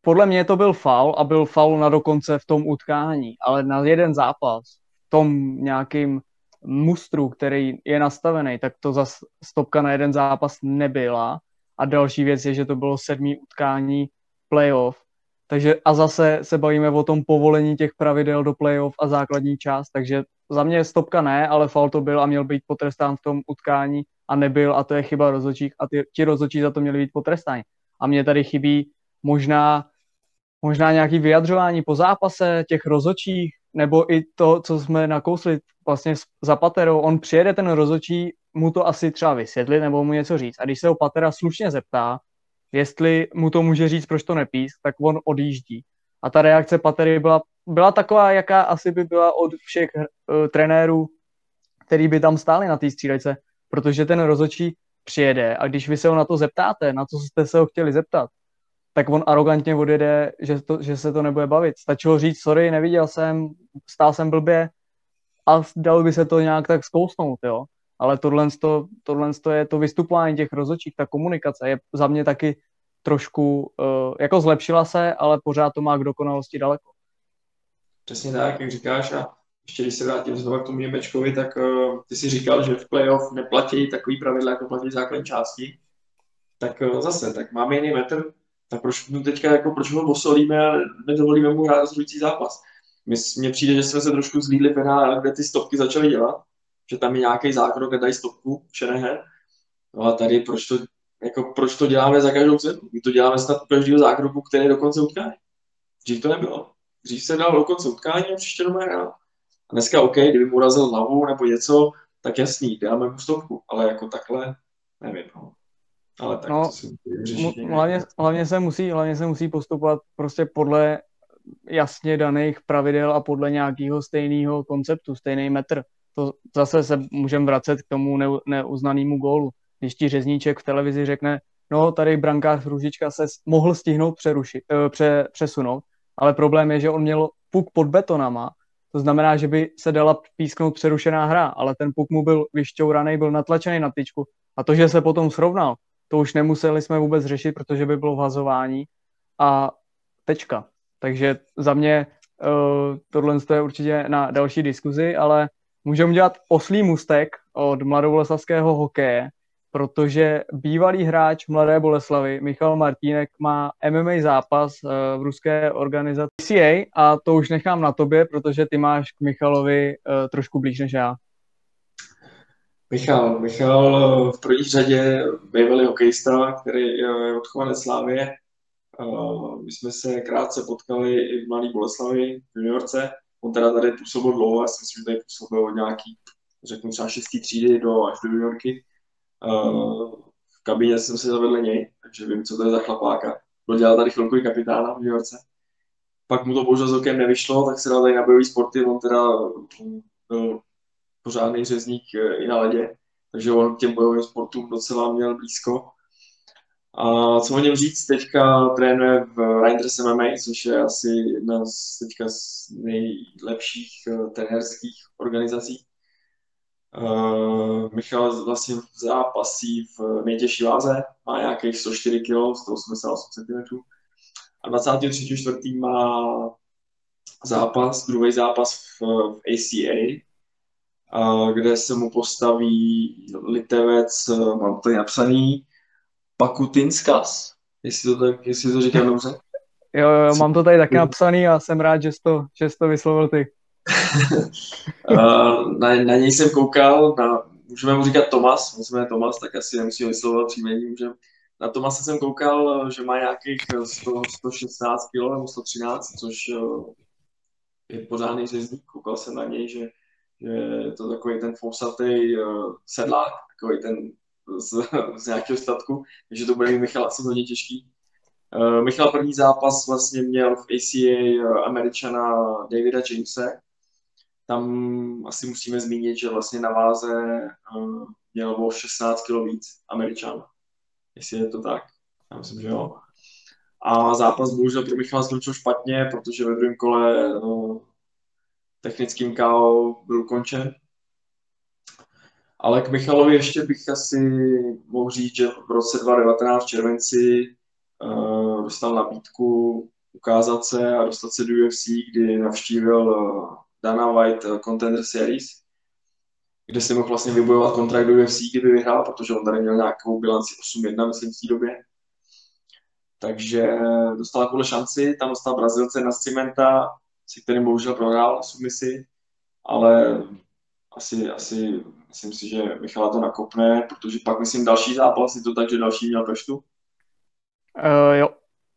podle mě to byl faul a byl faul na dokonce v tom utkání, ale na jeden zápas, v tom nějakým mustru, který je nastavený, tak to za stopka na jeden zápas nebyla. A další věc je, že to bylo sedmý utkání playoff. Takže a zase se bavíme o tom povolení těch pravidel do playoff a základní část, takže za mě stopka ne, ale faul to byl a měl být potrestán v tom utkání a nebyl a to je chyba rozhodčích a ty, ti rozhodčí za to měli být potrestáni. A mě tady chybí možná, možná nějaký vyjadřování po zápase těch rozhodčích, nebo i to, co jsme nakousli vlastně za Paterou, on přijede ten rozhodčí mu to asi třeba vysvětlit nebo mu něco říct. A když se ho Patera slušně zeptá, jestli mu to může říct, proč to nepísk, tak on odjíždí. A ta reakce Patery byla, byla taková, jaká asi by byla od všech uh, trenérů, který by tam stáli na té střílejce, protože ten rozhodčí přijede a když vy se ho na to zeptáte, na co jste se ho chtěli zeptat, tak on arrogantně odjede, že, to, že se to nebude bavit. Stačilo říct, sorry, neviděl jsem, stál jsem blbě a dalo by se to nějak tak zkousnout, jo. Ale tohle, to, tohle to je to vystupování těch rozhodčích, ta komunikace je za mě taky trošku, uh, jako zlepšila se, ale pořád to má k dokonalosti daleko. Přesně tak, jak říkáš a ještě když se vrátím znovu k tomu Němečkovi, tak uh, ty si říkal, že v playoff neplatí takový pravidla, jako platí základní části. Tak uh, zase, tak máme jiný metr, tak proč mu teďka jako, proč ho osolíme a nedovolíme mu hrát rozhodující zápas. Mně přijde, že jsme se trošku zlídli penál, kde ty stopky začaly dělat, že tam je nějaký zákrok, kde dají stopku, Šenehen. No a tady proč to, jako, proč to děláme za každou cenu? My to děláme snad každého zákroku, který je do konce utkání. Dřív to nebylo. Dřív se dal do konce utkání a příště doma hrál. A dneska OK, kdyby mu urazil hlavu nebo něco, tak jasný, dáme mu stopku, ale jako takhle, nevím. No. Ale tak no, to si hlavně, hlavně, se musí, hlavně se musí postupovat prostě podle jasně daných pravidel a podle nějakého stejného konceptu, stejný metr. To zase se můžeme vracet k tomu ne, neuznanému gólu. Když ti řezníček v televizi řekne, no tady brankář Růžička se mohl stihnout přerušit, eh, pře, přesunout, ale problém je, že on měl puk pod betonama to znamená, že by se dala písknout přerušená hra, ale ten puk mu byl vyšťouraný, byl natlačený na tyčku. A to, že se potom srovnal, to už nemuseli jsme vůbec řešit, protože by bylo vhazování a tečka. Takže za mě uh, tohle je určitě na další diskuzi, ale můžeme dělat oslý mustek od mladoboleslavského hokeje, protože bývalý hráč Mladé Boleslavy Michal Martínek má MMA zápas eh, v ruské organizaci CA a to už nechám na tobě, protože ty máš k Michalovi eh, trošku blíž než já. Michal, Michal eh, v první řadě bývalý hokejista, který je odchovaný Slávě. My jsme se krátce potkali i v Mladé Boleslavi v juniorce. On teda tady působil dlouho, já si myslím, že tady působil nějaký, řeknu třeba šestý třídy do, až do juniorky v kabině jsem si zavedl něj, takže vím, co to je za chlapáka. Byl dělal tady chvilku i kapitána v Yorkce. Pak mu to bohužel s okem nevyšlo, tak se dal tady na bojový sporty, on teda byl pořádný řezník eh, i na ledě, takže on k těm bojovým sportům docela měl blízko. A co o něm říct, teďka trénuje v Reinders MMA, což je asi jedna z teďka z nejlepších uh, trenérských organizací. Uh, Michal vlastně zápasí v nejtěžší váze, má nějakých 104 kg, 188 cm. A 23.4. má zápas, druhý zápas v, v ACA, kde se mu postaví litevec, mám to napsaný, Pakutinskas, jestli to, tak, jestli to říkám dobře. Jo, jo, mám to tady taky napsaný a jsem rád, že jsi to, že jsi to vyslovil ty. na, na něj jsem koukal, na, můžeme mu říkat Tomas, on se jmenuje Tomas, tak asi nemusím vyslovovat příjmení, můžeme. Na Tomase jsem koukal, že má nějakých 100, 116 kg nebo 113, což eh, je pořádný řezník. Koukal jsem na něj, že, že je to takový ten fousatý uh, sedlák, takový ten z, z nějakého statku, takže to bude mít Michal asi hodně těžký. Uh, Michal první zápas vlastně měl v ACA uh, američana Davida Jamese. Tam asi musíme zmínit, že vlastně na váze uh, měl o 16 kg víc američan. Jestli je to tak. Já myslím, že jo. A zápas bohužel pro Michala skončil špatně, protože ve druhém kole uh, technickým KO byl ukončen. Ale k Michalovi ještě bych asi mohl říct, že v roce 2019 v červenci uh, dostal nabídku ukázat se a dostat se do UFC, kdy navštívil uh, Dana White uh, Contender Series, kde si mohl vlastně vybojovat kontrakt do UFC, kdyby vyhrál, protože on tady měl nějakou bilanci 8-1, myslím, v té době. Takže dostal kvůli šanci, tam dostal Brazilce na Cimenta, si kterým bohužel prohrál submisi, ale asi, asi myslím si, že Michala to nakopne, protože pak myslím další zápas, je to tak, že další měl Peštu. Uh, jo,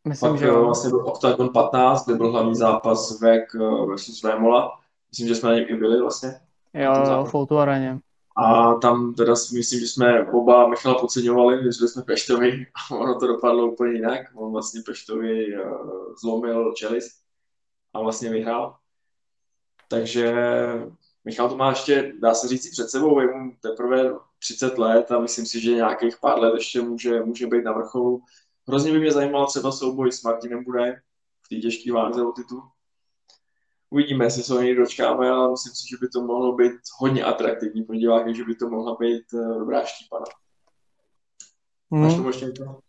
myslím, pak že jo. vlastně byl Octagon 15, kde byl hlavní zápas Vek eh, versus Vémola. Myslím, že jsme na něm i byli vlastně. Jo, jo, v areně. A tam teda si myslím, že jsme oba Michala podceňovali, že jsme Peštovi a ono to dopadlo úplně jinak. On vlastně Peštovi zlomil čelist a vlastně vyhrál. Takže Michal to má ještě, dá se říct, před sebou, je mu teprve 30 let a myslím si, že nějakých pár let ještě může, může být na vrcholu. Hrozně by mě zajímalo třeba souboj s Martinem Bude v té těžké váze o titul. Uvidíme, jestli se ho někdy dočkáme, ale myslím si, že by to mohlo být hodně atraktivní pro diváky, že by to mohla být uh, dobrá štípana. Hmm. Máš tomu ještě něco?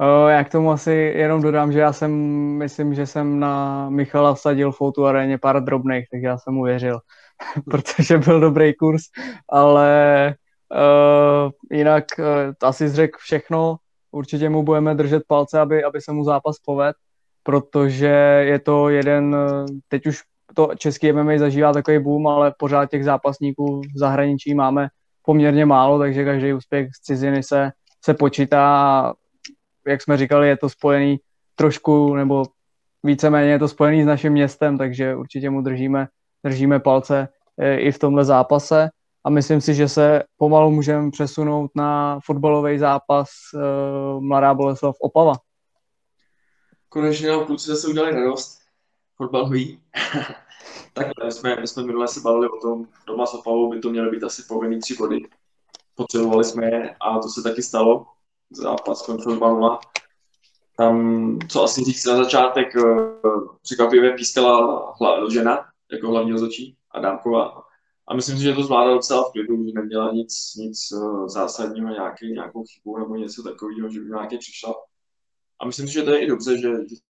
Uh, já k tomu asi jenom dodám, že já jsem, myslím, že jsem na Michala vsadil v Outu aréně pár drobných, takže já jsem mu věřil. protože byl dobrý kurz, ale uh, jinak uh, asi zřekl všechno. Určitě mu budeme držet palce, aby, aby se mu zápas poved, protože je to jeden, teď už to český MMA zažívá takový boom, ale pořád těch zápasníků v zahraničí máme poměrně málo, takže každý úspěch z ciziny se, se počítá jak jsme říkali, je to spojený trošku, nebo víceméně je to spojený s naším městem, takže určitě mu držíme držíme palce eh, i v tomhle zápase a myslím si, že se pomalu můžeme přesunout na fotbalový zápas uh, Mladá Boleslav Opava. Konečně nám kluci zase udělali radost fotbalový. tak my jsme, my jsme minule se bavili o tom, doma s Opavou by to měly být asi povinný tři body. Potřebovali jsme je a to se taky stalo. Zápas skončil 2 Tam, co asi říct na začátek, eh, překvapivě pískala žena, jako hlavní rozhodčí Adámková. A myslím si, že to zvládla docela v klidu, že neměla nic, nic uh, zásadního, nějaký, nějakou chybu nebo něco takového, že by nějaký přišla. A myslím si, že to je i dobře, že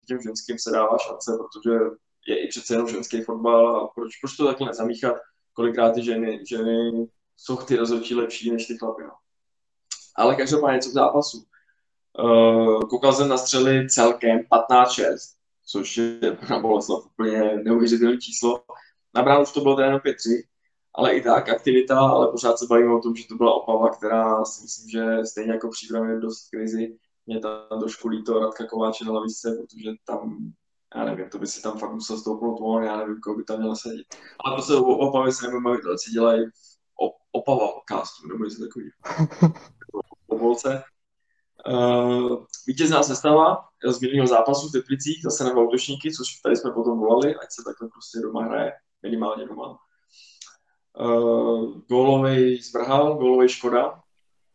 těm ženským se dává šance, protože je i přece jenom ženský fotbal a proč, proč to takhle nezamíchat, kolikrát ty ženy, ženy jsou ty rozhodčí lepší než ty chlapy. No. Ale každopádně co k zápasu. Uh, koukal jsem na střely celkem 15-6 což je na Boleslav úplně neuvěřitelné číslo. Na bránu už to bylo teda 5-3, ale i tak aktivita, ale pořád se bavíme o tom, že to byla Opava, která si myslím, že stejně jako přípravě dost krizi. Mě tam trošku líto Radka Kováče na lavice, protože tam, já nevím, to by si tam fakt musel stoupnout on, já nevím, koho by tam měl sedět. Ale se o Opavě se nebudeme bavit, ale si dělají Opava castu, nebo něco takového. po bolce. Uh, vítězná sestava z minulého zápasu v Teplicích, zase na útočníky, což tady jsme potom volali, ať se takhle prostě doma hraje, minimálně doma. Uh, gólovej zvrhal, gólovej Škoda,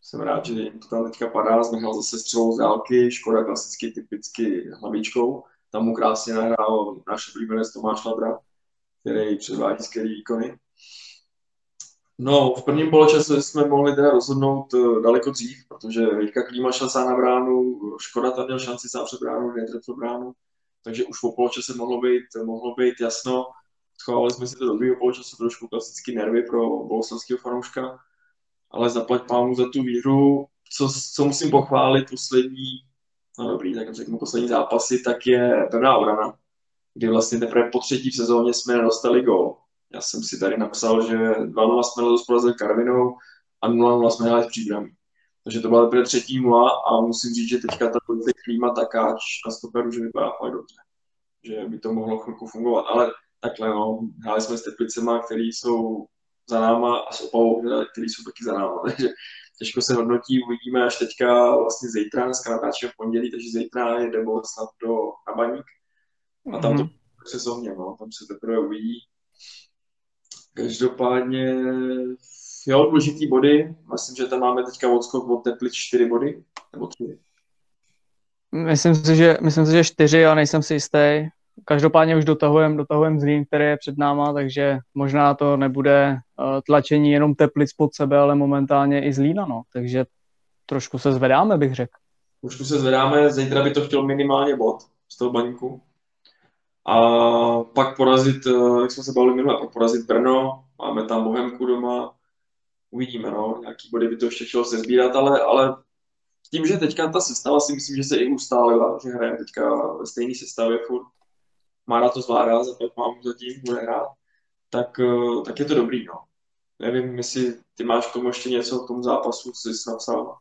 jsem rád, že to tam teďka padá, zmrhal zase střelou z dálky, Škoda klasicky, typicky hlavičkou, tam mu krásně nahrál náš oblíbenec Tomáš Ladra, který předvádí skvělý výkony. No, v prvním poločase jsme mohli teda rozhodnout eh, daleko dřív, protože Jirka Klíma šel sám na bránu, Škoda tam měl šanci sám před bránu, netrefil bránu, takže už po poločase mohlo být, mohlo být jasno. Schovali jsme si to do druhého poločasu trošku klasicky nervy pro boleslavského fanouška, ale zaplať pámu za tu výhru. Co, co musím pochválit poslední, no dobrý, tak řeknu poslední zápasy, tak je pevná obrana, kdy vlastně teprve po třetí v sezóně jsme nedostali gol. Já jsem si tady napsal, že 2-0 jsme letos porazili Karvinou a 0-0 jsme hráli s příbramí. Takže to byla teprve třetí nula a musím říct, že teďka ta pozice klíma takáč na stoperu, že vypadá fakt dobře. Že by to mohlo chvilku fungovat. Ale takhle, no, hráli jsme s Teplicema, který jsou za náma a s Opavou, který jsou taky za náma. Takže těžko se hodnotí, uvidíme až teďka vlastně zítra, dneska natáčíme v pondělí, takže zítra jde snad do Nabaník a tam to mm-hmm. sezóně, no, tam se teprve uvidí. Každopádně, jo, důležitý body. Myslím, že tam máme teďka odskok od Teplic 4 body, nebo 3. Myslím si, že, myslím si, že 4, ale nejsem si jistý. Každopádně už dotahujeme dotahujem Zlín, který je před náma, takže možná to nebude uh, tlačení jenom Teplic pod sebe, ale momentálně i Zlína, no. Takže trošku se zvedáme, bych řekl. Trošku se zvedáme, zítra by to chtěl minimálně bod z toho baníku a pak porazit, eh, jak jsme se bavili minule, pak porazit Brno, máme tam Bohemku doma, uvidíme, no, nějaký body by to ještě chtělo se sbírat, ale, ale tím, že teďka ta sestava si myslím, že se i ustálila, že hrajeme teďka ve stejné sestavě furt, Mára to zvládá, za mám zatím, bude hrát, tak, eh, tak je to dobrý, no. Nevím, jestli ty máš k tomu ještě něco k tomu zápasu, co jsi napsal.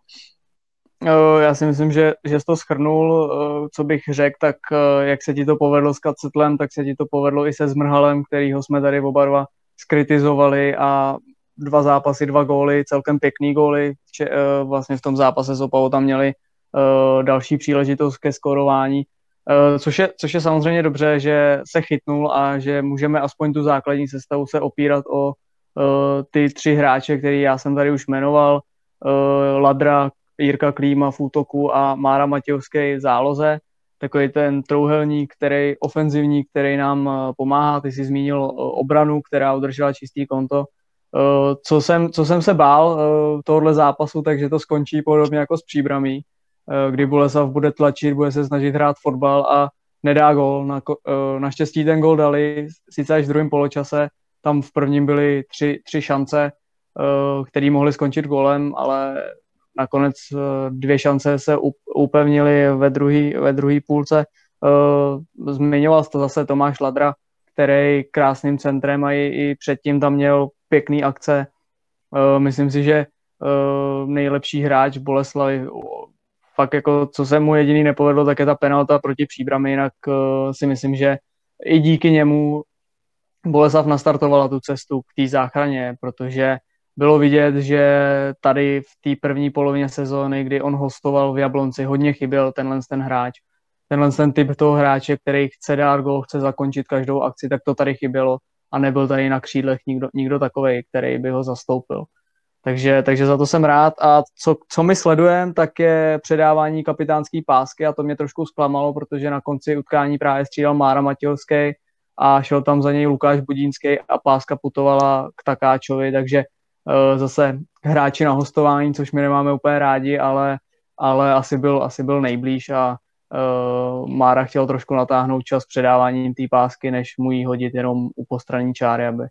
Já si myslím, že, že jsi to schrnul, co bych řekl, tak jak se ti to povedlo s Kacetlem, tak se ti to povedlo i se Zmrhalem, kterýho jsme tady oba dva skritizovali a dva zápasy, dva góly, celkem pěkný góly. Vlastně v tom zápase s Opavou tam měli další příležitost ke skorování, což je, což je samozřejmě dobře, že se chytnul a že můžeme aspoň tu základní sestavu se opírat o ty tři hráče, který já jsem tady už jmenoval, Ladra, Jirka Klíma v útoku a Mára Matějovský záloze. Takový ten trouhelník, který, ofenzivní, který nám eh, pomáhá. Ty jsi zmínil eh, obranu, která udržela čistý konto. Eh, co jsem, co jsem se bál tohohle zápasu, takže to skončí podobně jako s příbramí, kdy Boleslav bude tlačit, bude se snažit hrát fotbal a nedá gol. Na, naštěstí ten gol dali, sice až v druhém poločase, tam v prvním byly tři, tři šance, které mohly skončit golem, ale nakonec eh, dvě šance se upevnily ve druhé ve druhý půlce. Eh, zmiňoval to zase Tomáš Ladra, který krásným centrem a i, i předtím tam měl pěkný akce. Eh, myslím si, že nejlepší hráč Boleslavy fakt jako, co se mu jediný nepovedlo, tak je ta penalta proti příbrami, jinak si myslím, že i díky němu Boleslav nastartovala tu cestu k té záchraně, protože bylo vidět, že tady v té první polovině sezóny, kdy on hostoval v Jablonci, hodně chyběl tenhle ten hráč. Tenhle ten typ toho hráče, který chce dát gol, chce zakončit každou akci, tak to tady chybělo a nebyl tady na křídlech nikdo, nikdo takový, který by ho zastoupil. Takže, takže za to jsem rád a co, co my sledujeme, tak je předávání kapitánské pásky a to mě trošku zklamalo, protože na konci utkání právě střídal Mára Matějovský a šel tam za něj Lukáš Budínský a páska putovala k Takáčovi, takže zase hráči na hostování, což my nemáme úplně rádi, ale, ale asi, byl, asi byl nejblíž a uh, Mára chtěl trošku natáhnout čas předáváním té pásky, než mu ji hodit jenom u postranní čáry, aby,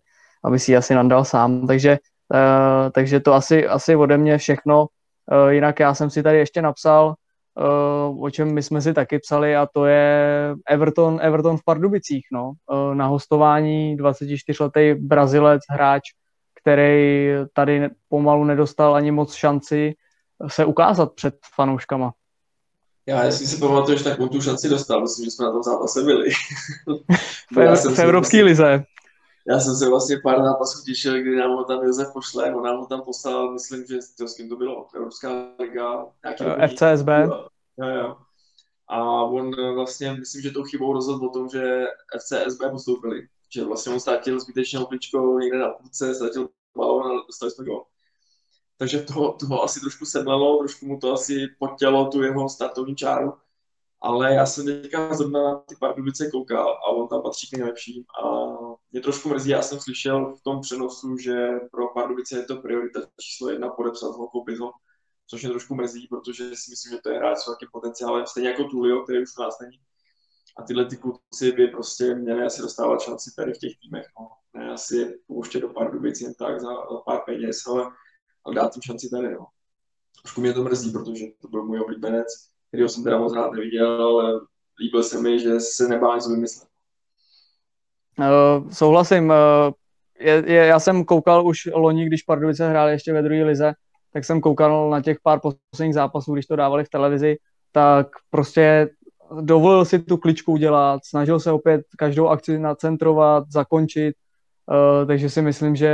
aby si ji asi nandal sám. Takže, uh, takže to asi, asi ode mě všechno. Uh, jinak já jsem si tady ještě napsal, uh, o čem my jsme si taky psali a to je Everton, Everton v Pardubicích. No. Uh, na hostování 24-letý Brazilec, hráč který tady pomalu nedostal ani moc šanci se ukázat před fanouškama. Já, jestli si pamatuješ, tak on tu šanci dostal. Myslím, že jsme na tom zápase byli. v, v, Evropské lize. Já jsem se vlastně pár zápasů těšil, kdy nám ho tam Josef pošle, on nám ho tam poslal, myslím, že to s kým to bylo, Evropská liga. FCSB. Jo, jo. A on vlastně, myslím, že tou chybou rozhodl o tom, že FCSB postoupili že vlastně on ztratil zbytečně obličkou někde na půlce, ztratil balón a dostali jsme gol. takže toho, toho asi trošku sedlelo, trošku mu to asi potělo tu jeho startovní čáru, ale já jsem teďka zrovna na ty Pardubice koukal a on tam patří k nejlepším a mě trošku mrzí, já jsem slyšel v tom přenosu, že pro Pardubice je to priorita číslo jedna podepsat ho, koupit ho, což mě trošku mrzí, protože si myslím, že to je hráč s velkým potenciálem, stejně jako Tulio, který už u nás není. A tyhle ty kluci by prostě měli asi dostávat šanci tady v těch týmech. No. Ne asi pouštět do Pardubic jen tak za, za pár peněz, ale, ale dát jim šanci tady. No. Trošku mě to mrzí, protože to byl můj oblíbenec, který jsem teda moc rád neviděl, ale líbil se mi, že se nebál nic vymyslet. Uh, souhlasím. Uh, je, je, já jsem koukal už loni, když Pardubice hráli ještě ve druhé lize, tak jsem koukal na těch pár posledních zápasů, když to dávali v televizi, tak prostě dovolil si tu kličku udělat, snažil se opět každou akci nacentrovat, zakončit, uh, takže si myslím, že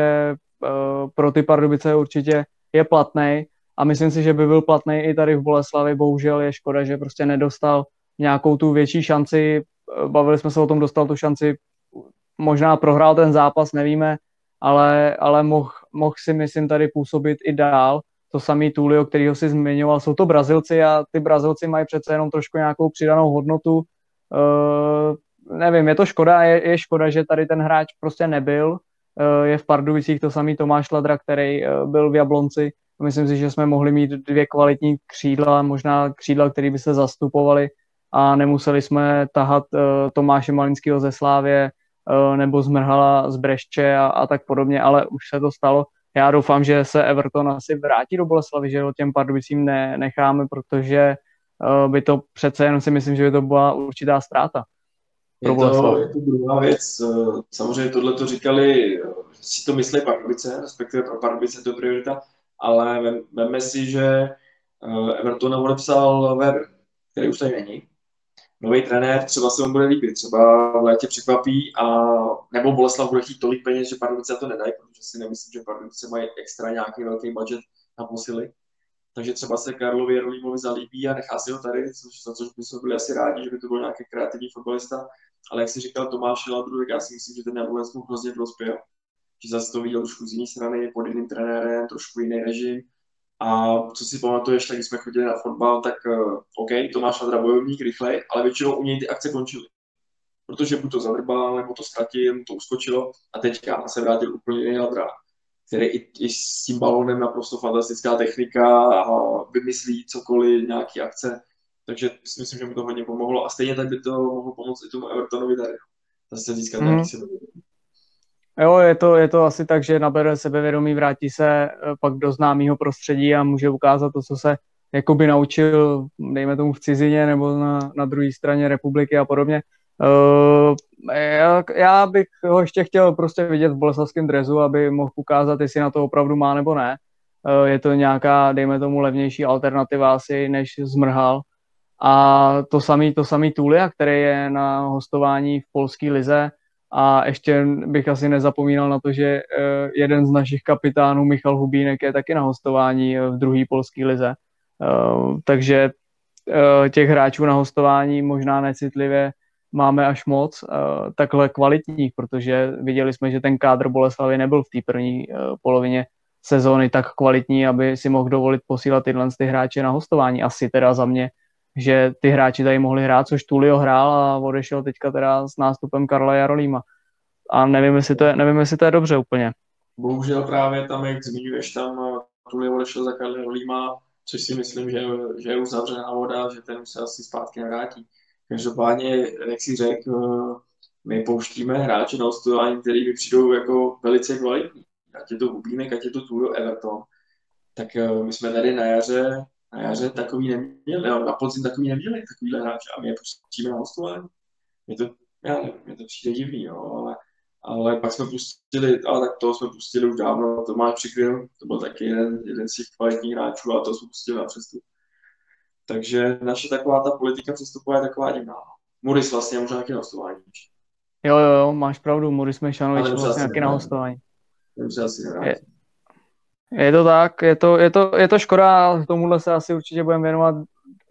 uh, pro ty Pardubice určitě je platný a myslím si, že by byl platný i tady v Boleslavi, bohužel je škoda, že prostě nedostal nějakou tu větší šanci, bavili jsme se o tom, dostal tu šanci, možná prohrál ten zápas, nevíme, ale, ale mohl moh si, myslím, tady působit i dál, to samý Tulio, kterýho si zmiňoval, jsou to Brazilci a ty Brazilci mají přece jenom trošku nějakou přidanou hodnotu. Uh, nevím, je to škoda, je, je škoda, že tady ten hráč prostě nebyl. Uh, je v Pardubicích to samý Tomáš Ladra, který uh, byl v Jablonci. Myslím si, že jsme mohli mít dvě kvalitní křídla, možná křídla, které by se zastupovaly a nemuseli jsme tahat uh, Tomáše Malinského ze Slávě uh, nebo zmrhala z Brešče a, a tak podobně, ale už se to stalo já doufám, že se Everton asi vrátí do Boleslavy, že ho těm Pardubicím ne, necháme, protože uh, by to přece jenom si myslím, že by to byla určitá ztráta. Je to, je to druhá věc. Eh, samozřejmě tohle to říkali, eh, si to myslí Pardubice, respektive pro Pardubice to priorita, ale veme si, že Everton odepsal Weber, který už tady není, nový trenér, třeba se mu bude líbit, třeba v létě překvapí a nebo Boleslav bude chtít tolik peněz, že Pardubice to nedají, protože si nemyslím, že Pardubice mají extra nějaký velký budget na posily. Takže třeba se Karlovi Jarolímovi zalíbí a nechá si ho tady, což, za což bychom byli asi rádi, že by to byl nějaký kreativní fotbalista. Ale jak si říkal Tomáš Ladru, tak já si myslím, že ten Jablonec mu hrozně prospěl. Že zase to viděl trošku z jiné strany, pod jiným trenérem, trošku jiný režim a co si pamatuješ, tak když jsme chodili na fotbal, tak uh, OK, Tomáš Ladra bojovník, rychlej, ale většinou u něj ty akce končily. Protože buď to zadrbal, nebo to ztratil, to uskočilo a teďka se vrátil úplně jiný Ladra, který i, i s tím balónem naprosto fantastická technika a vymyslí cokoliv, nějaký akce. Takže si myslím, že mu to hodně pomohlo a stejně tak by to mohlo pomoct i tomu Evertonovi tady. Zase získat mm. nějaký Jo, je to, je to asi tak, že nabere sebevědomí, vrátí se eh, pak do známého prostředí a může ukázat to, co se jakoby naučil, dejme tomu v cizině nebo na, na druhé straně republiky a podobně. Uh, já, bych ho ještě chtěl prostě vidět v boleslavském drezu, aby mohl ukázat, jestli na to opravdu má nebo ne. Uh, je to nějaká, dejme tomu, levnější alternativa asi, než zmrhal. A to samý, to samý Tulia, který je na hostování v polské lize, a ještě bych asi nezapomínal na to, že eh, jeden z našich kapitánů, Michal Hubínek, je taky na hostování eh, v druhé polské lize. Eh, takže těch hráčů na hostování možná necitlivě máme až moc takhle kvalitních, protože viděli jsme, že ten kádr Boleslavy nebyl v té první polovině sezóny tak kvalitní, aby si mohl dovolit posílat tyhle ty hráče na hostování. Asi teda za mě že ty hráči tady mohli hrát, což Tulio hrál a odešel teďka teda s nástupem Karla Jarolíma. A nevím, jestli to je, nevím, jestli to je dobře úplně. Bohužel právě tam, jak zmiňuješ, tam Tulio odešel za Karla Jarolíma, což si myslím, že, že je uzavřená voda, že ten se asi zpátky nevrátí. Každopádně, jak si řekl, my pouštíme hráče na hostování, který mi přijdou jako velice kvalitní. Ať je to Hubínek, ať je to Tulio Everton. Tak eh, my jsme tady na jaře na jaře takový neměli, na podzim takový neměli, takovýhle hráče a my je pustíme na hostování. Je to, já nevím, je to přijde divný, jo, ale, ale pak jsme pustili, ale tak toho jsme pustili už dávno, to má přikryl, to byl taky jeden, jeden z těch kvalitních hráčů a to jsme pustili na přestup. Takže naše taková ta politika přestupová je taková divná. Muris vlastně možná nějaký na hostování. Jo, jo, jo, máš pravdu, Muris Mešanovič vlastně nějaký na hostování. asi je, je to tak, je to, je to, je to škoda, tomuhle se asi určitě budeme věnovat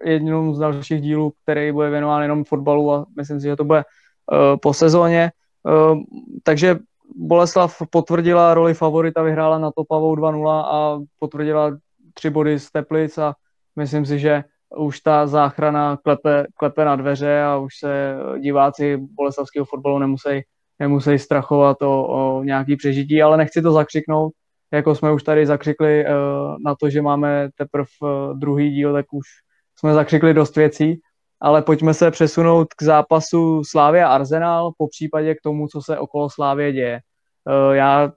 jednou z dalších dílů, který bude věnován jenom fotbalu a myslím si, že to bude uh, po sezóně. Uh, takže Boleslav potvrdila roli favorita, vyhrála na Topavou 2-0 a potvrdila tři body z Teplic a myslím si, že už ta záchrana klepe, klepe na dveře a už se diváci boleslavského fotbalu nemusí, nemusí strachovat o, o nějaký přežití, ale nechci to zakřiknout, jako jsme už tady zakřikli uh, na to, že máme teprve uh, druhý díl, tak už jsme zakřikli dost věcí, ale pojďme se přesunout k zápasu Slávě a Arsenal, po případě k tomu, co se okolo Slávě děje. Uh, já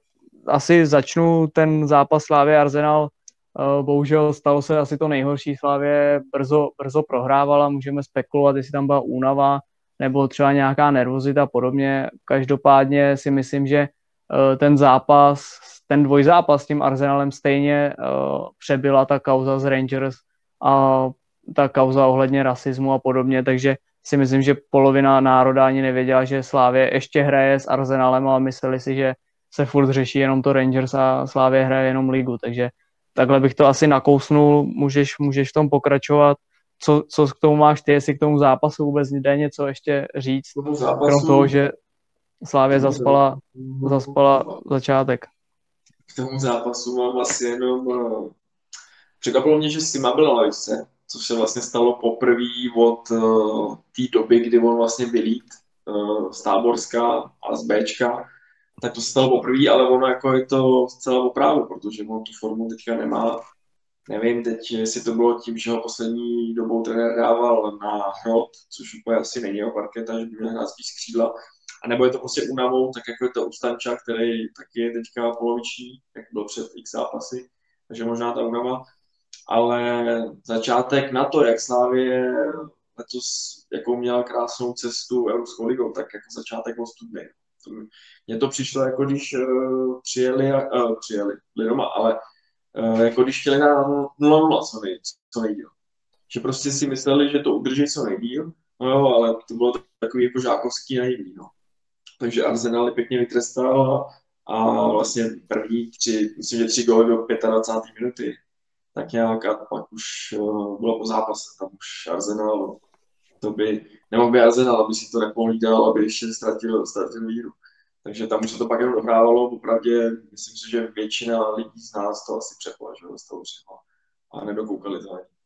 asi začnu ten zápas Slávě a Arsenal Eh, bohužel stalo se asi to nejhorší. Slávě brzo, brzo prohrávala, můžeme spekulovat, jestli tam byla únava nebo třeba nějaká nervozita a podobně. Každopádně si myslím, že eh, ten zápas, ten dvojzápas s tím Arsenalem stejně eh, přebyla ta kauza z Rangers a ta kauza ohledně rasismu a podobně, takže si myslím, že polovina národa ani nevěděla, že Slávě ještě hraje s Arsenalem, ale mysleli si, že se furt řeší jenom to Rangers a Slávě hraje jenom ligu, takže takhle bych to asi nakousnul, můžeš, můžeš v tom pokračovat. Co, co k tomu máš ty, jestli k tomu zápasu vůbec jde něco ještě říct, zápasu, krom toho, že Slávě zaspala, zaspala začátek. Tomu zápasu mám asi jenom... Uh, překvapilo mě, že Sima byl na lajce, což se vlastně stalo poprvé od uh, té doby, kdy on vlastně vylít uh, z Táborska a z Bčka tak to se stalo poprvé, ale ono jako je to zcela opravdu, protože on tu formu teďka nemá. Nevím teď, jestli to bylo tím, že ho poslední dobou trenér dával na hrot, což úplně asi není jeho parketa, že by měl hrát spíš křídla, a nebo je to prostě únavou, tak jako je to Ustanča, který taky je teďka poloviční, jak byl před x zápasy, takže možná ta únava. Ale začátek na to, jak Slávě letos jakou měla krásnou cestu Evropskou ligou, tak jako začátek ostudný. Mně to přišlo, jako když uh, přijeli, uh, přijeli, byli doma, ale uh, jako když chtěli na 0-0 co, nej, co nejdíl. Že prostě si mysleli, že to udrží co nejdíl, no jo, ale to bylo takový jako žákovský naivní, no. Takže Arsenal pěkně vytrestal a, vlastně první tři, myslím, že tři góly do 25. minuty, tak nějak a pak už uh, bylo po zápase, tam už Arsenal to by, nemohl by Arsenal, aby si to nepohlídal, aby ještě ztratil, ztratil víru. Takže tam už se to pak jenom dohrávalo, opravdu myslím si, že většina lidí z nás to asi že z toho a nedokoukali to ani.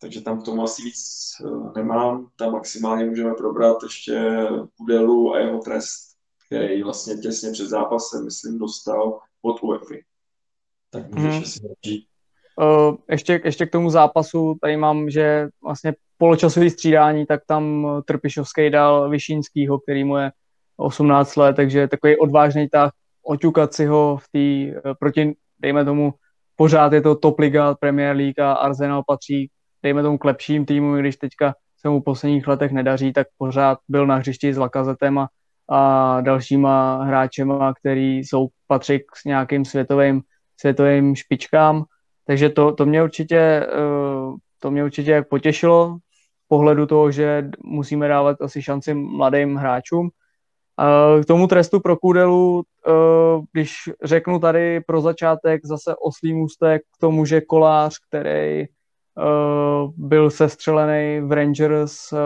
Takže tam k tomu asi víc uh, nemám, tam maximálně můžeme probrat ještě Pudelu a jeho trest, který vlastně těsně před zápasem, myslím, dostal od UEFA. Tak můžeš hmm. si začít. Uh, ještě, ještě k tomu zápasu, tady mám, že vlastně poločasový střídání, tak tam Trpišovský dal Vyšínskýho, který mu je 18 let, takže takový odvážný tah, oťukat si ho v té, eh, proti, dejme tomu, pořád je to top liga, Premier League a Arsenal patří, dejme tomu, k lepším týmům, když teďka se mu v posledních letech nedaří, tak pořád byl na hřišti s Lakazetem a, dalšíma hráčema, který jsou, patří k nějakým světovým, světovým špičkám. Takže to, to mě určitě, eh, to mě určitě potěšilo pohledu toho, že musíme dávat asi šanci mladým hráčům. K tomu trestu pro Kudelu, eh, když řeknu tady pro začátek zase oslý můstek k tomu, že kolář, který eh, byl sestřelený v Rangers, eh,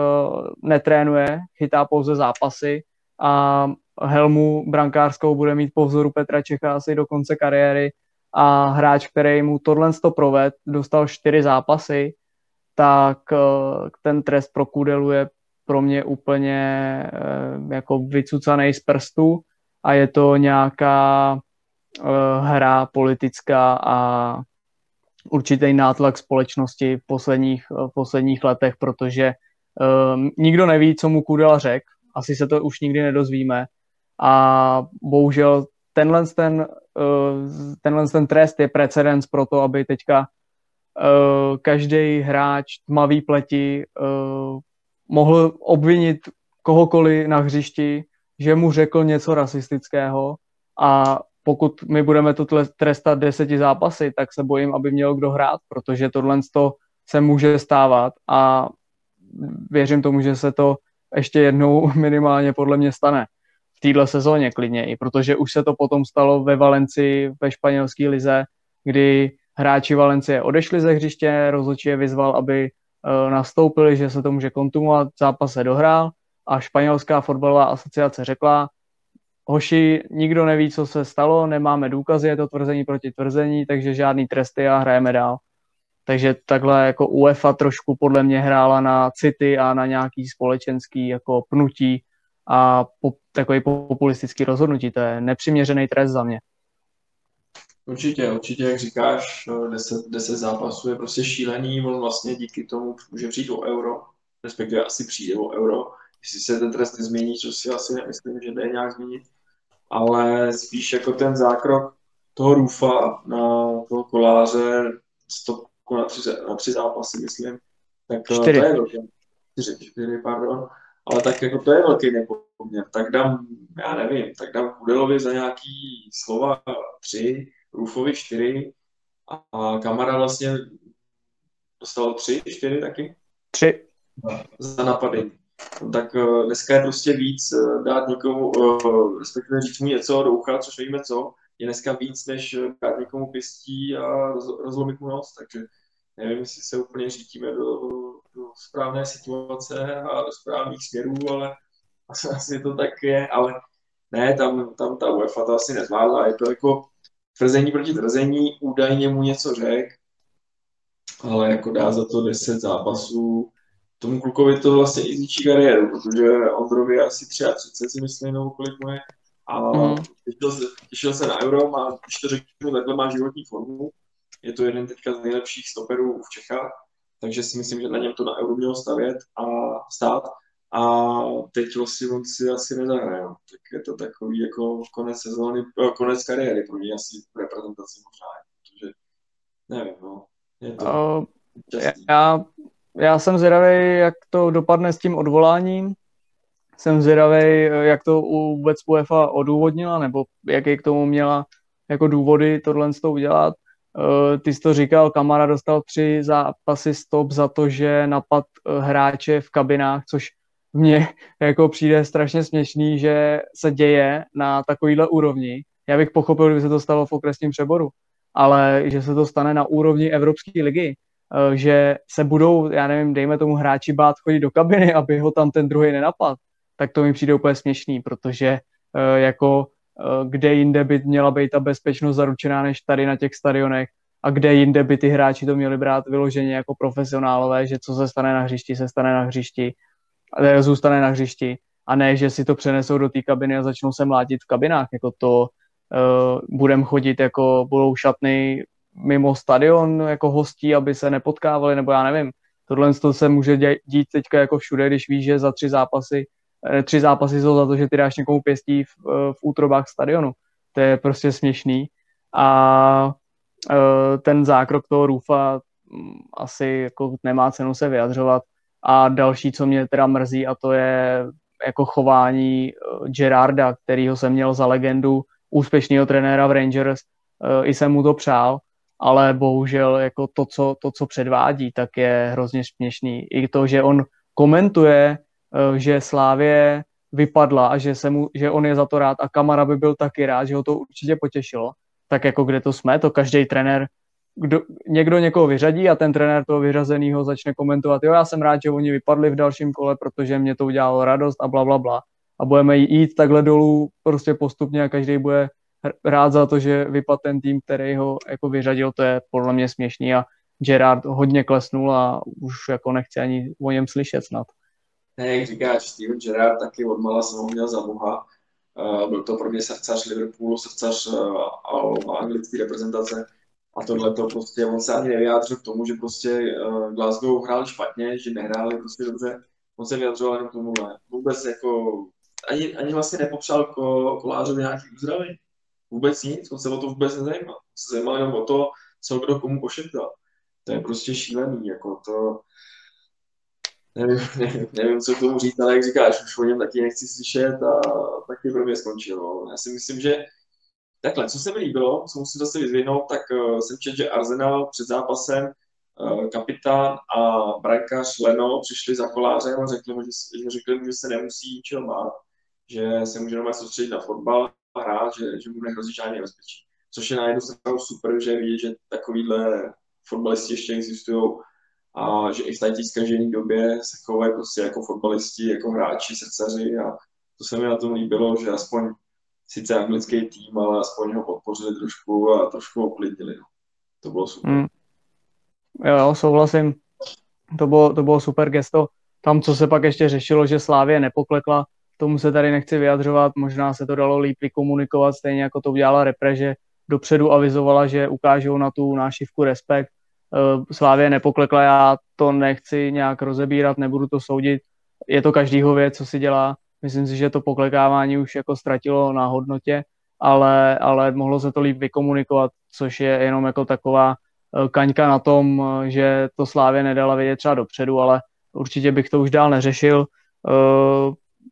netrénuje, chytá pouze zápasy a helmu brankářskou bude mít po vzoru Petra Čecha asi do konce kariéry a hráč, který mu tohle to proved, dostal čtyři zápasy, tak ten trest pro Kudelu je pro mě úplně eh, jako vycucaný z prstu a je to nějaká eh, hra politická a určitý nátlak společnosti v posledních, v posledních letech, protože um, nikdo neví, co mu Kudela řekl, asi se to už nikdy nedozvíme. A bohužel tenhle ten, uh, tenhle ten trest je precedens pro to, aby teďka uh, každý hráč tmavý pleti uh, mohl obvinit kohokoliv na hřišti, že mu řekl něco rasistického a pokud my budeme to trestat deseti zápasy, tak se bojím, aby měl kdo hrát, protože tohle se může stávat a věřím tomu, že se to ještě jednou minimálně podle mě stane v téhle sezóně klidně, i protože už se to potom stalo ve Valencii ve španělské lize, kdy hráči Valencie odešli ze hřiště, rozhodčí je vyzval, aby Eh, nastoupili, že se to může kontumovat, zápas se dohrál a španělská fotbalová asociace řekla, hoši, nikdo neví, co se stalo, nemáme důkazy, je to tvrzení proti tvrzení, takže žádný tresty a hrajeme dál. Takže takhle jako UEFA trošku podle mě hrála na city a na nějaký společenský jako pnutí a po, takový populistický rozhodnutí. To je nepřiměřený trest za mě. Určitě, určitě, jak říkáš, 10, 10 zápasů je prostě šílený, on vlastně díky tomu může přijít o euro, respektive asi přijde o euro, jestli se ten trest nezmění, co si asi nemyslím, že jde nějak změnit, ale spíš jako ten zákrok toho Rufa na toho koláře, stopku na tři, na tři zápasy, myslím, tak čtyři. to je velký. Čtyři, čtyři, pardon. Ale tak jako to je velký nepoměr. Tak dám, já nevím, tak dám Kudelovi za nějaký slova tři, Rufovi čtyři a Kamara vlastně dostal tři, čtyři taky? Tři. Za napadení. Tak uh, dneska je prostě víc uh, dát někomu, uh, respektive říct mu něco do ucha, což víme co, je dneska víc, než dát někomu pěstí a roz, rozlomit mu nos, takže nevím, jestli se úplně řítíme do, do správné situace a do správných směrů, ale asi, asi to tak je, ale ne, tam, tam ta UEFA to asi nezvládla, je to jako tvrzení proti tvrzení, údajně mu něco řek, ale jako dá za to 10 zápasů, tomu klukovi to vlastně i zničí kariéru, protože Ondrovi je asi 33, si myslím, nebo kolik mu je. A mm. těšil, se, těšil se na Euro, má, když to řeknu, takhle má životní formu. Je to jeden teďka z nejlepších stoperů v Čechách, takže si myslím, že na něm to na Euro mělo stavět a stát. A teď vlastně on si asi nezahraje. Tak je to takový jako konec sezóny, eh, konec kariéry pro něj asi v reprezentaci možná. Protože nevím, no. Je to uh, já já jsem zvědavý, jak to dopadne s tím odvoláním. Jsem zvědavý, jak to vůbec UEFA odůvodnila, nebo jaký k tomu měla jako důvody tohle s tou udělat. Eh, ty jsi to říkal, Kamara dostal tři zápasy stop za to, že napad eh, hráče v kabinách, což mně jako přijde strašně směšný, že se děje na takovýhle úrovni. Já bych pochopil, kdyby se to stalo v okresním přeboru, ale že se to stane na úrovni Evropské ligy, že se budou, já nevím, dejme tomu hráči bát chodit do kabiny, aby ho tam ten druhý nenapad, tak to mi přijde úplně směšný, protože eh, jako eh, kde jinde by měla být ta bezpečnost zaručená než tady na těch stadionech? A kde jinde by ty hráči to měli brát vyloženě jako profesionálové, že co se stane na hřišti, se stane na hřišti, zůstane na hřišti. A ne, že si to přenesou do té kabiny a začnou se mlátit v kabinách, jako to uh, budem chodit, jako budou šatny mimo stadion jako hostí, aby se nepotkávali, nebo já nevím. Tohle to se může dít teďka jako všude, když víš, že za tři zápasy, eh, tři zápasy jsou za to, že ty dáš někomu pěstí v, eh, v útrobách stadionu. To je prostě směšný. A eh, ten zákrok toho Rufa mm, asi jako nemá cenu se vyjadřovat. A další, co mě teda mrzí, a to je jako chování Gerarda, kterýho jsem měl za legendu úspěšného trenéra v Rangers, i jsem mu to přál, ale bohužel jako to, co, to, co předvádí, tak je hrozně směšný. I to, že on komentuje, eh, že Slávě vypadla a že, se mu, že on je za to rád a Kamara by byl taky rád, že ho to určitě potěšilo, tak jako kde to jsme, to každý trenér, kdo, někdo někoho vyřadí a ten trenér toho vyřazeného začne komentovat, jo, já jsem rád, že oni vypadli v dalším kole, protože mě to udělalo radost a bla, bla, bla. A budeme jít takhle dolů prostě postupně a každý bude rád za to, že vypadl ten tým, který ho jako vyřadil, to je podle mě směšný a Gerard hodně klesnul a už jako nechci ani o něm slyšet snad. Ne, jak říkáš, Steven Gerrard taky odmala jsem ho měl za boha. Uh, byl to pro mě srdcař Liverpoolu, srdcař uh, anglické reprezentace. A tohle to prostě, on se ani nevyjádřil k tomu, že prostě uh, Glasgow hrál špatně, že nehráli prostě dobře. On se vyjadřoval jenom k tomu, Vůbec jako, ani, ani vlastně nepopřál ko, kolářovi nějaký uzdravení vůbec nic, on se o to vůbec nezajímal. On se zajímal jenom o to, co kdo komu pošeptal. To je prostě šílený, jako to, nevím, nevím, nevím, co k tomu říct, ale jak říkáš, už o něm taky nechci slyšet a taky pro mě skončilo. Já si myslím, že takhle, co se mi líbilo, co musím zase vyzvihnout, tak uh, jsem četl, že Arsenal před zápasem uh, kapitán a brankář Leno přišli za kolářem a řekli mu, že, že, řekli mu, že se nemusí ničeho bát, že se může normálně soustředit na fotbal hrát, že, že mu nehrozí žádný nebezpečí. Což je na jednu stranu super, že vidět, že takovýhle fotbalisti ještě existují a že i v té zkažené době se chovají prostě jako fotbalisti, jako hráči, srdcaři a to se mi na tom líbilo, že aspoň sice anglický tým, ale aspoň ho podpořili trošku a trošku uklidnili. No. To bylo super. Mm. Jo, souhlasím. To bylo, to bylo super gesto. Tam, co se pak ještě řešilo, že Slávě nepoklekla, tomu se tady nechci vyjadřovat, možná se to dalo líp komunikovat, stejně jako to udělala Repre, že dopředu avizovala, že ukážou na tu nášivku respekt. Eh, Slávě nepoklekla, já to nechci nějak rozebírat, nebudu to soudit. Je to každýho věc, co si dělá. Myslím si, že to poklekávání už jako ztratilo na hodnotě, ale, ale mohlo se to líp vykomunikovat, což je jenom jako taková eh, kaňka na tom, eh, že to Slávě nedala vědět třeba dopředu, ale určitě bych to už dál neřešil.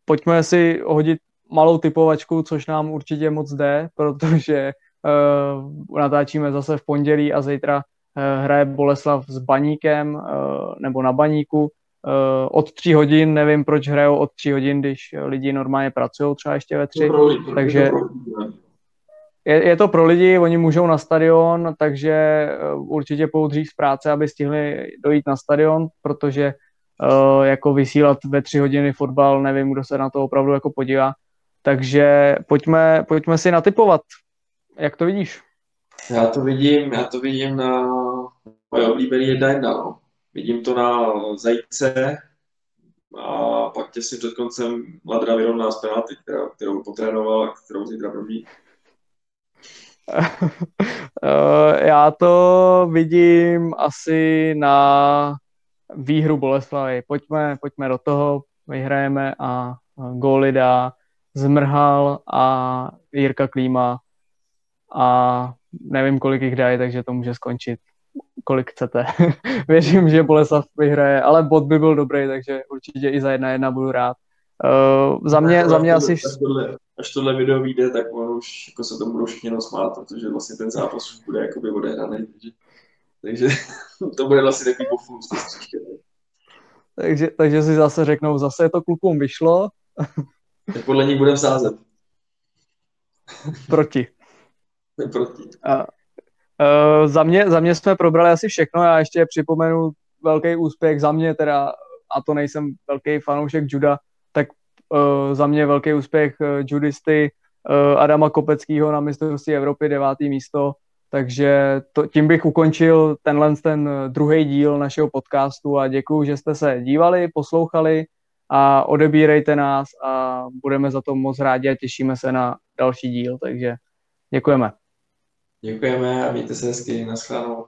Pojďme si hodit malou typovačku, což nám určitě moc jde, protože uh, natáčíme zase v pondělí a zítra uh, hraje Boleslav s Baníkem uh, nebo na Baníku. Uh, od tří hodin, nevím, proč hrajou od tří hodin, když lidi normálně pracují třeba ještě ve tři, takže je, je to pro lidi, oni můžou na stadion, takže určitě poudří z práce, aby stihli dojít na stadion, protože uh, jako vysílat ve tři hodiny fotbal, nevím, kdo se na to opravdu jako podívá. Takže pojďme, pojďme si natypovat. Jak to vidíš? Já to vidím, já to vidím na moje oblíbený jedna jedna, no. Vidím to na Zajíce a pak těsně před koncem Ladra vyrovná z penalty, která, kterou potrénoval a kterou zítra probí. Eh, já to vidím asi na výhru Boleslavy. Pojďme, pojďme do toho, vyhrajeme a góly dá Zmrhal a Jirka Klíma a nevím, kolik jich dají, takže to může skončit kolik chcete. Věřím, že Boleslav vyhraje, ale bod by byl dobrý, takže určitě i za jedna jedna budu rád. Uh, za mě, za mě asi... Až tohle, až tohle video vyjde, tak on už jako se tomu budou všichni rozmát, protože vlastně ten zápas už bude jakoby odehraný. Takže, takže to bude vlastně takový poflus takže, takže si zase řeknou, zase to klukům vyšlo. tak podle nich budeme sázet. Proti. Proti. A, uh, za, mě, za mě jsme probrali asi všechno, já ještě připomenu velký úspěch za mě teda, a to nejsem velký fanoušek juda, tak uh, za mě velký úspěch uh, judisty uh, Adama Kopeckého na mistrovství Evropy, devátý místo, takže to, tím bych ukončil tenhle ten druhý díl našeho podcastu a děkuji, že jste se dívali, poslouchali a odebírejte nás a budeme za to moc rádi a těšíme se na další díl, takže děkujeme. Děkujeme a mějte se hezky, nashledanou.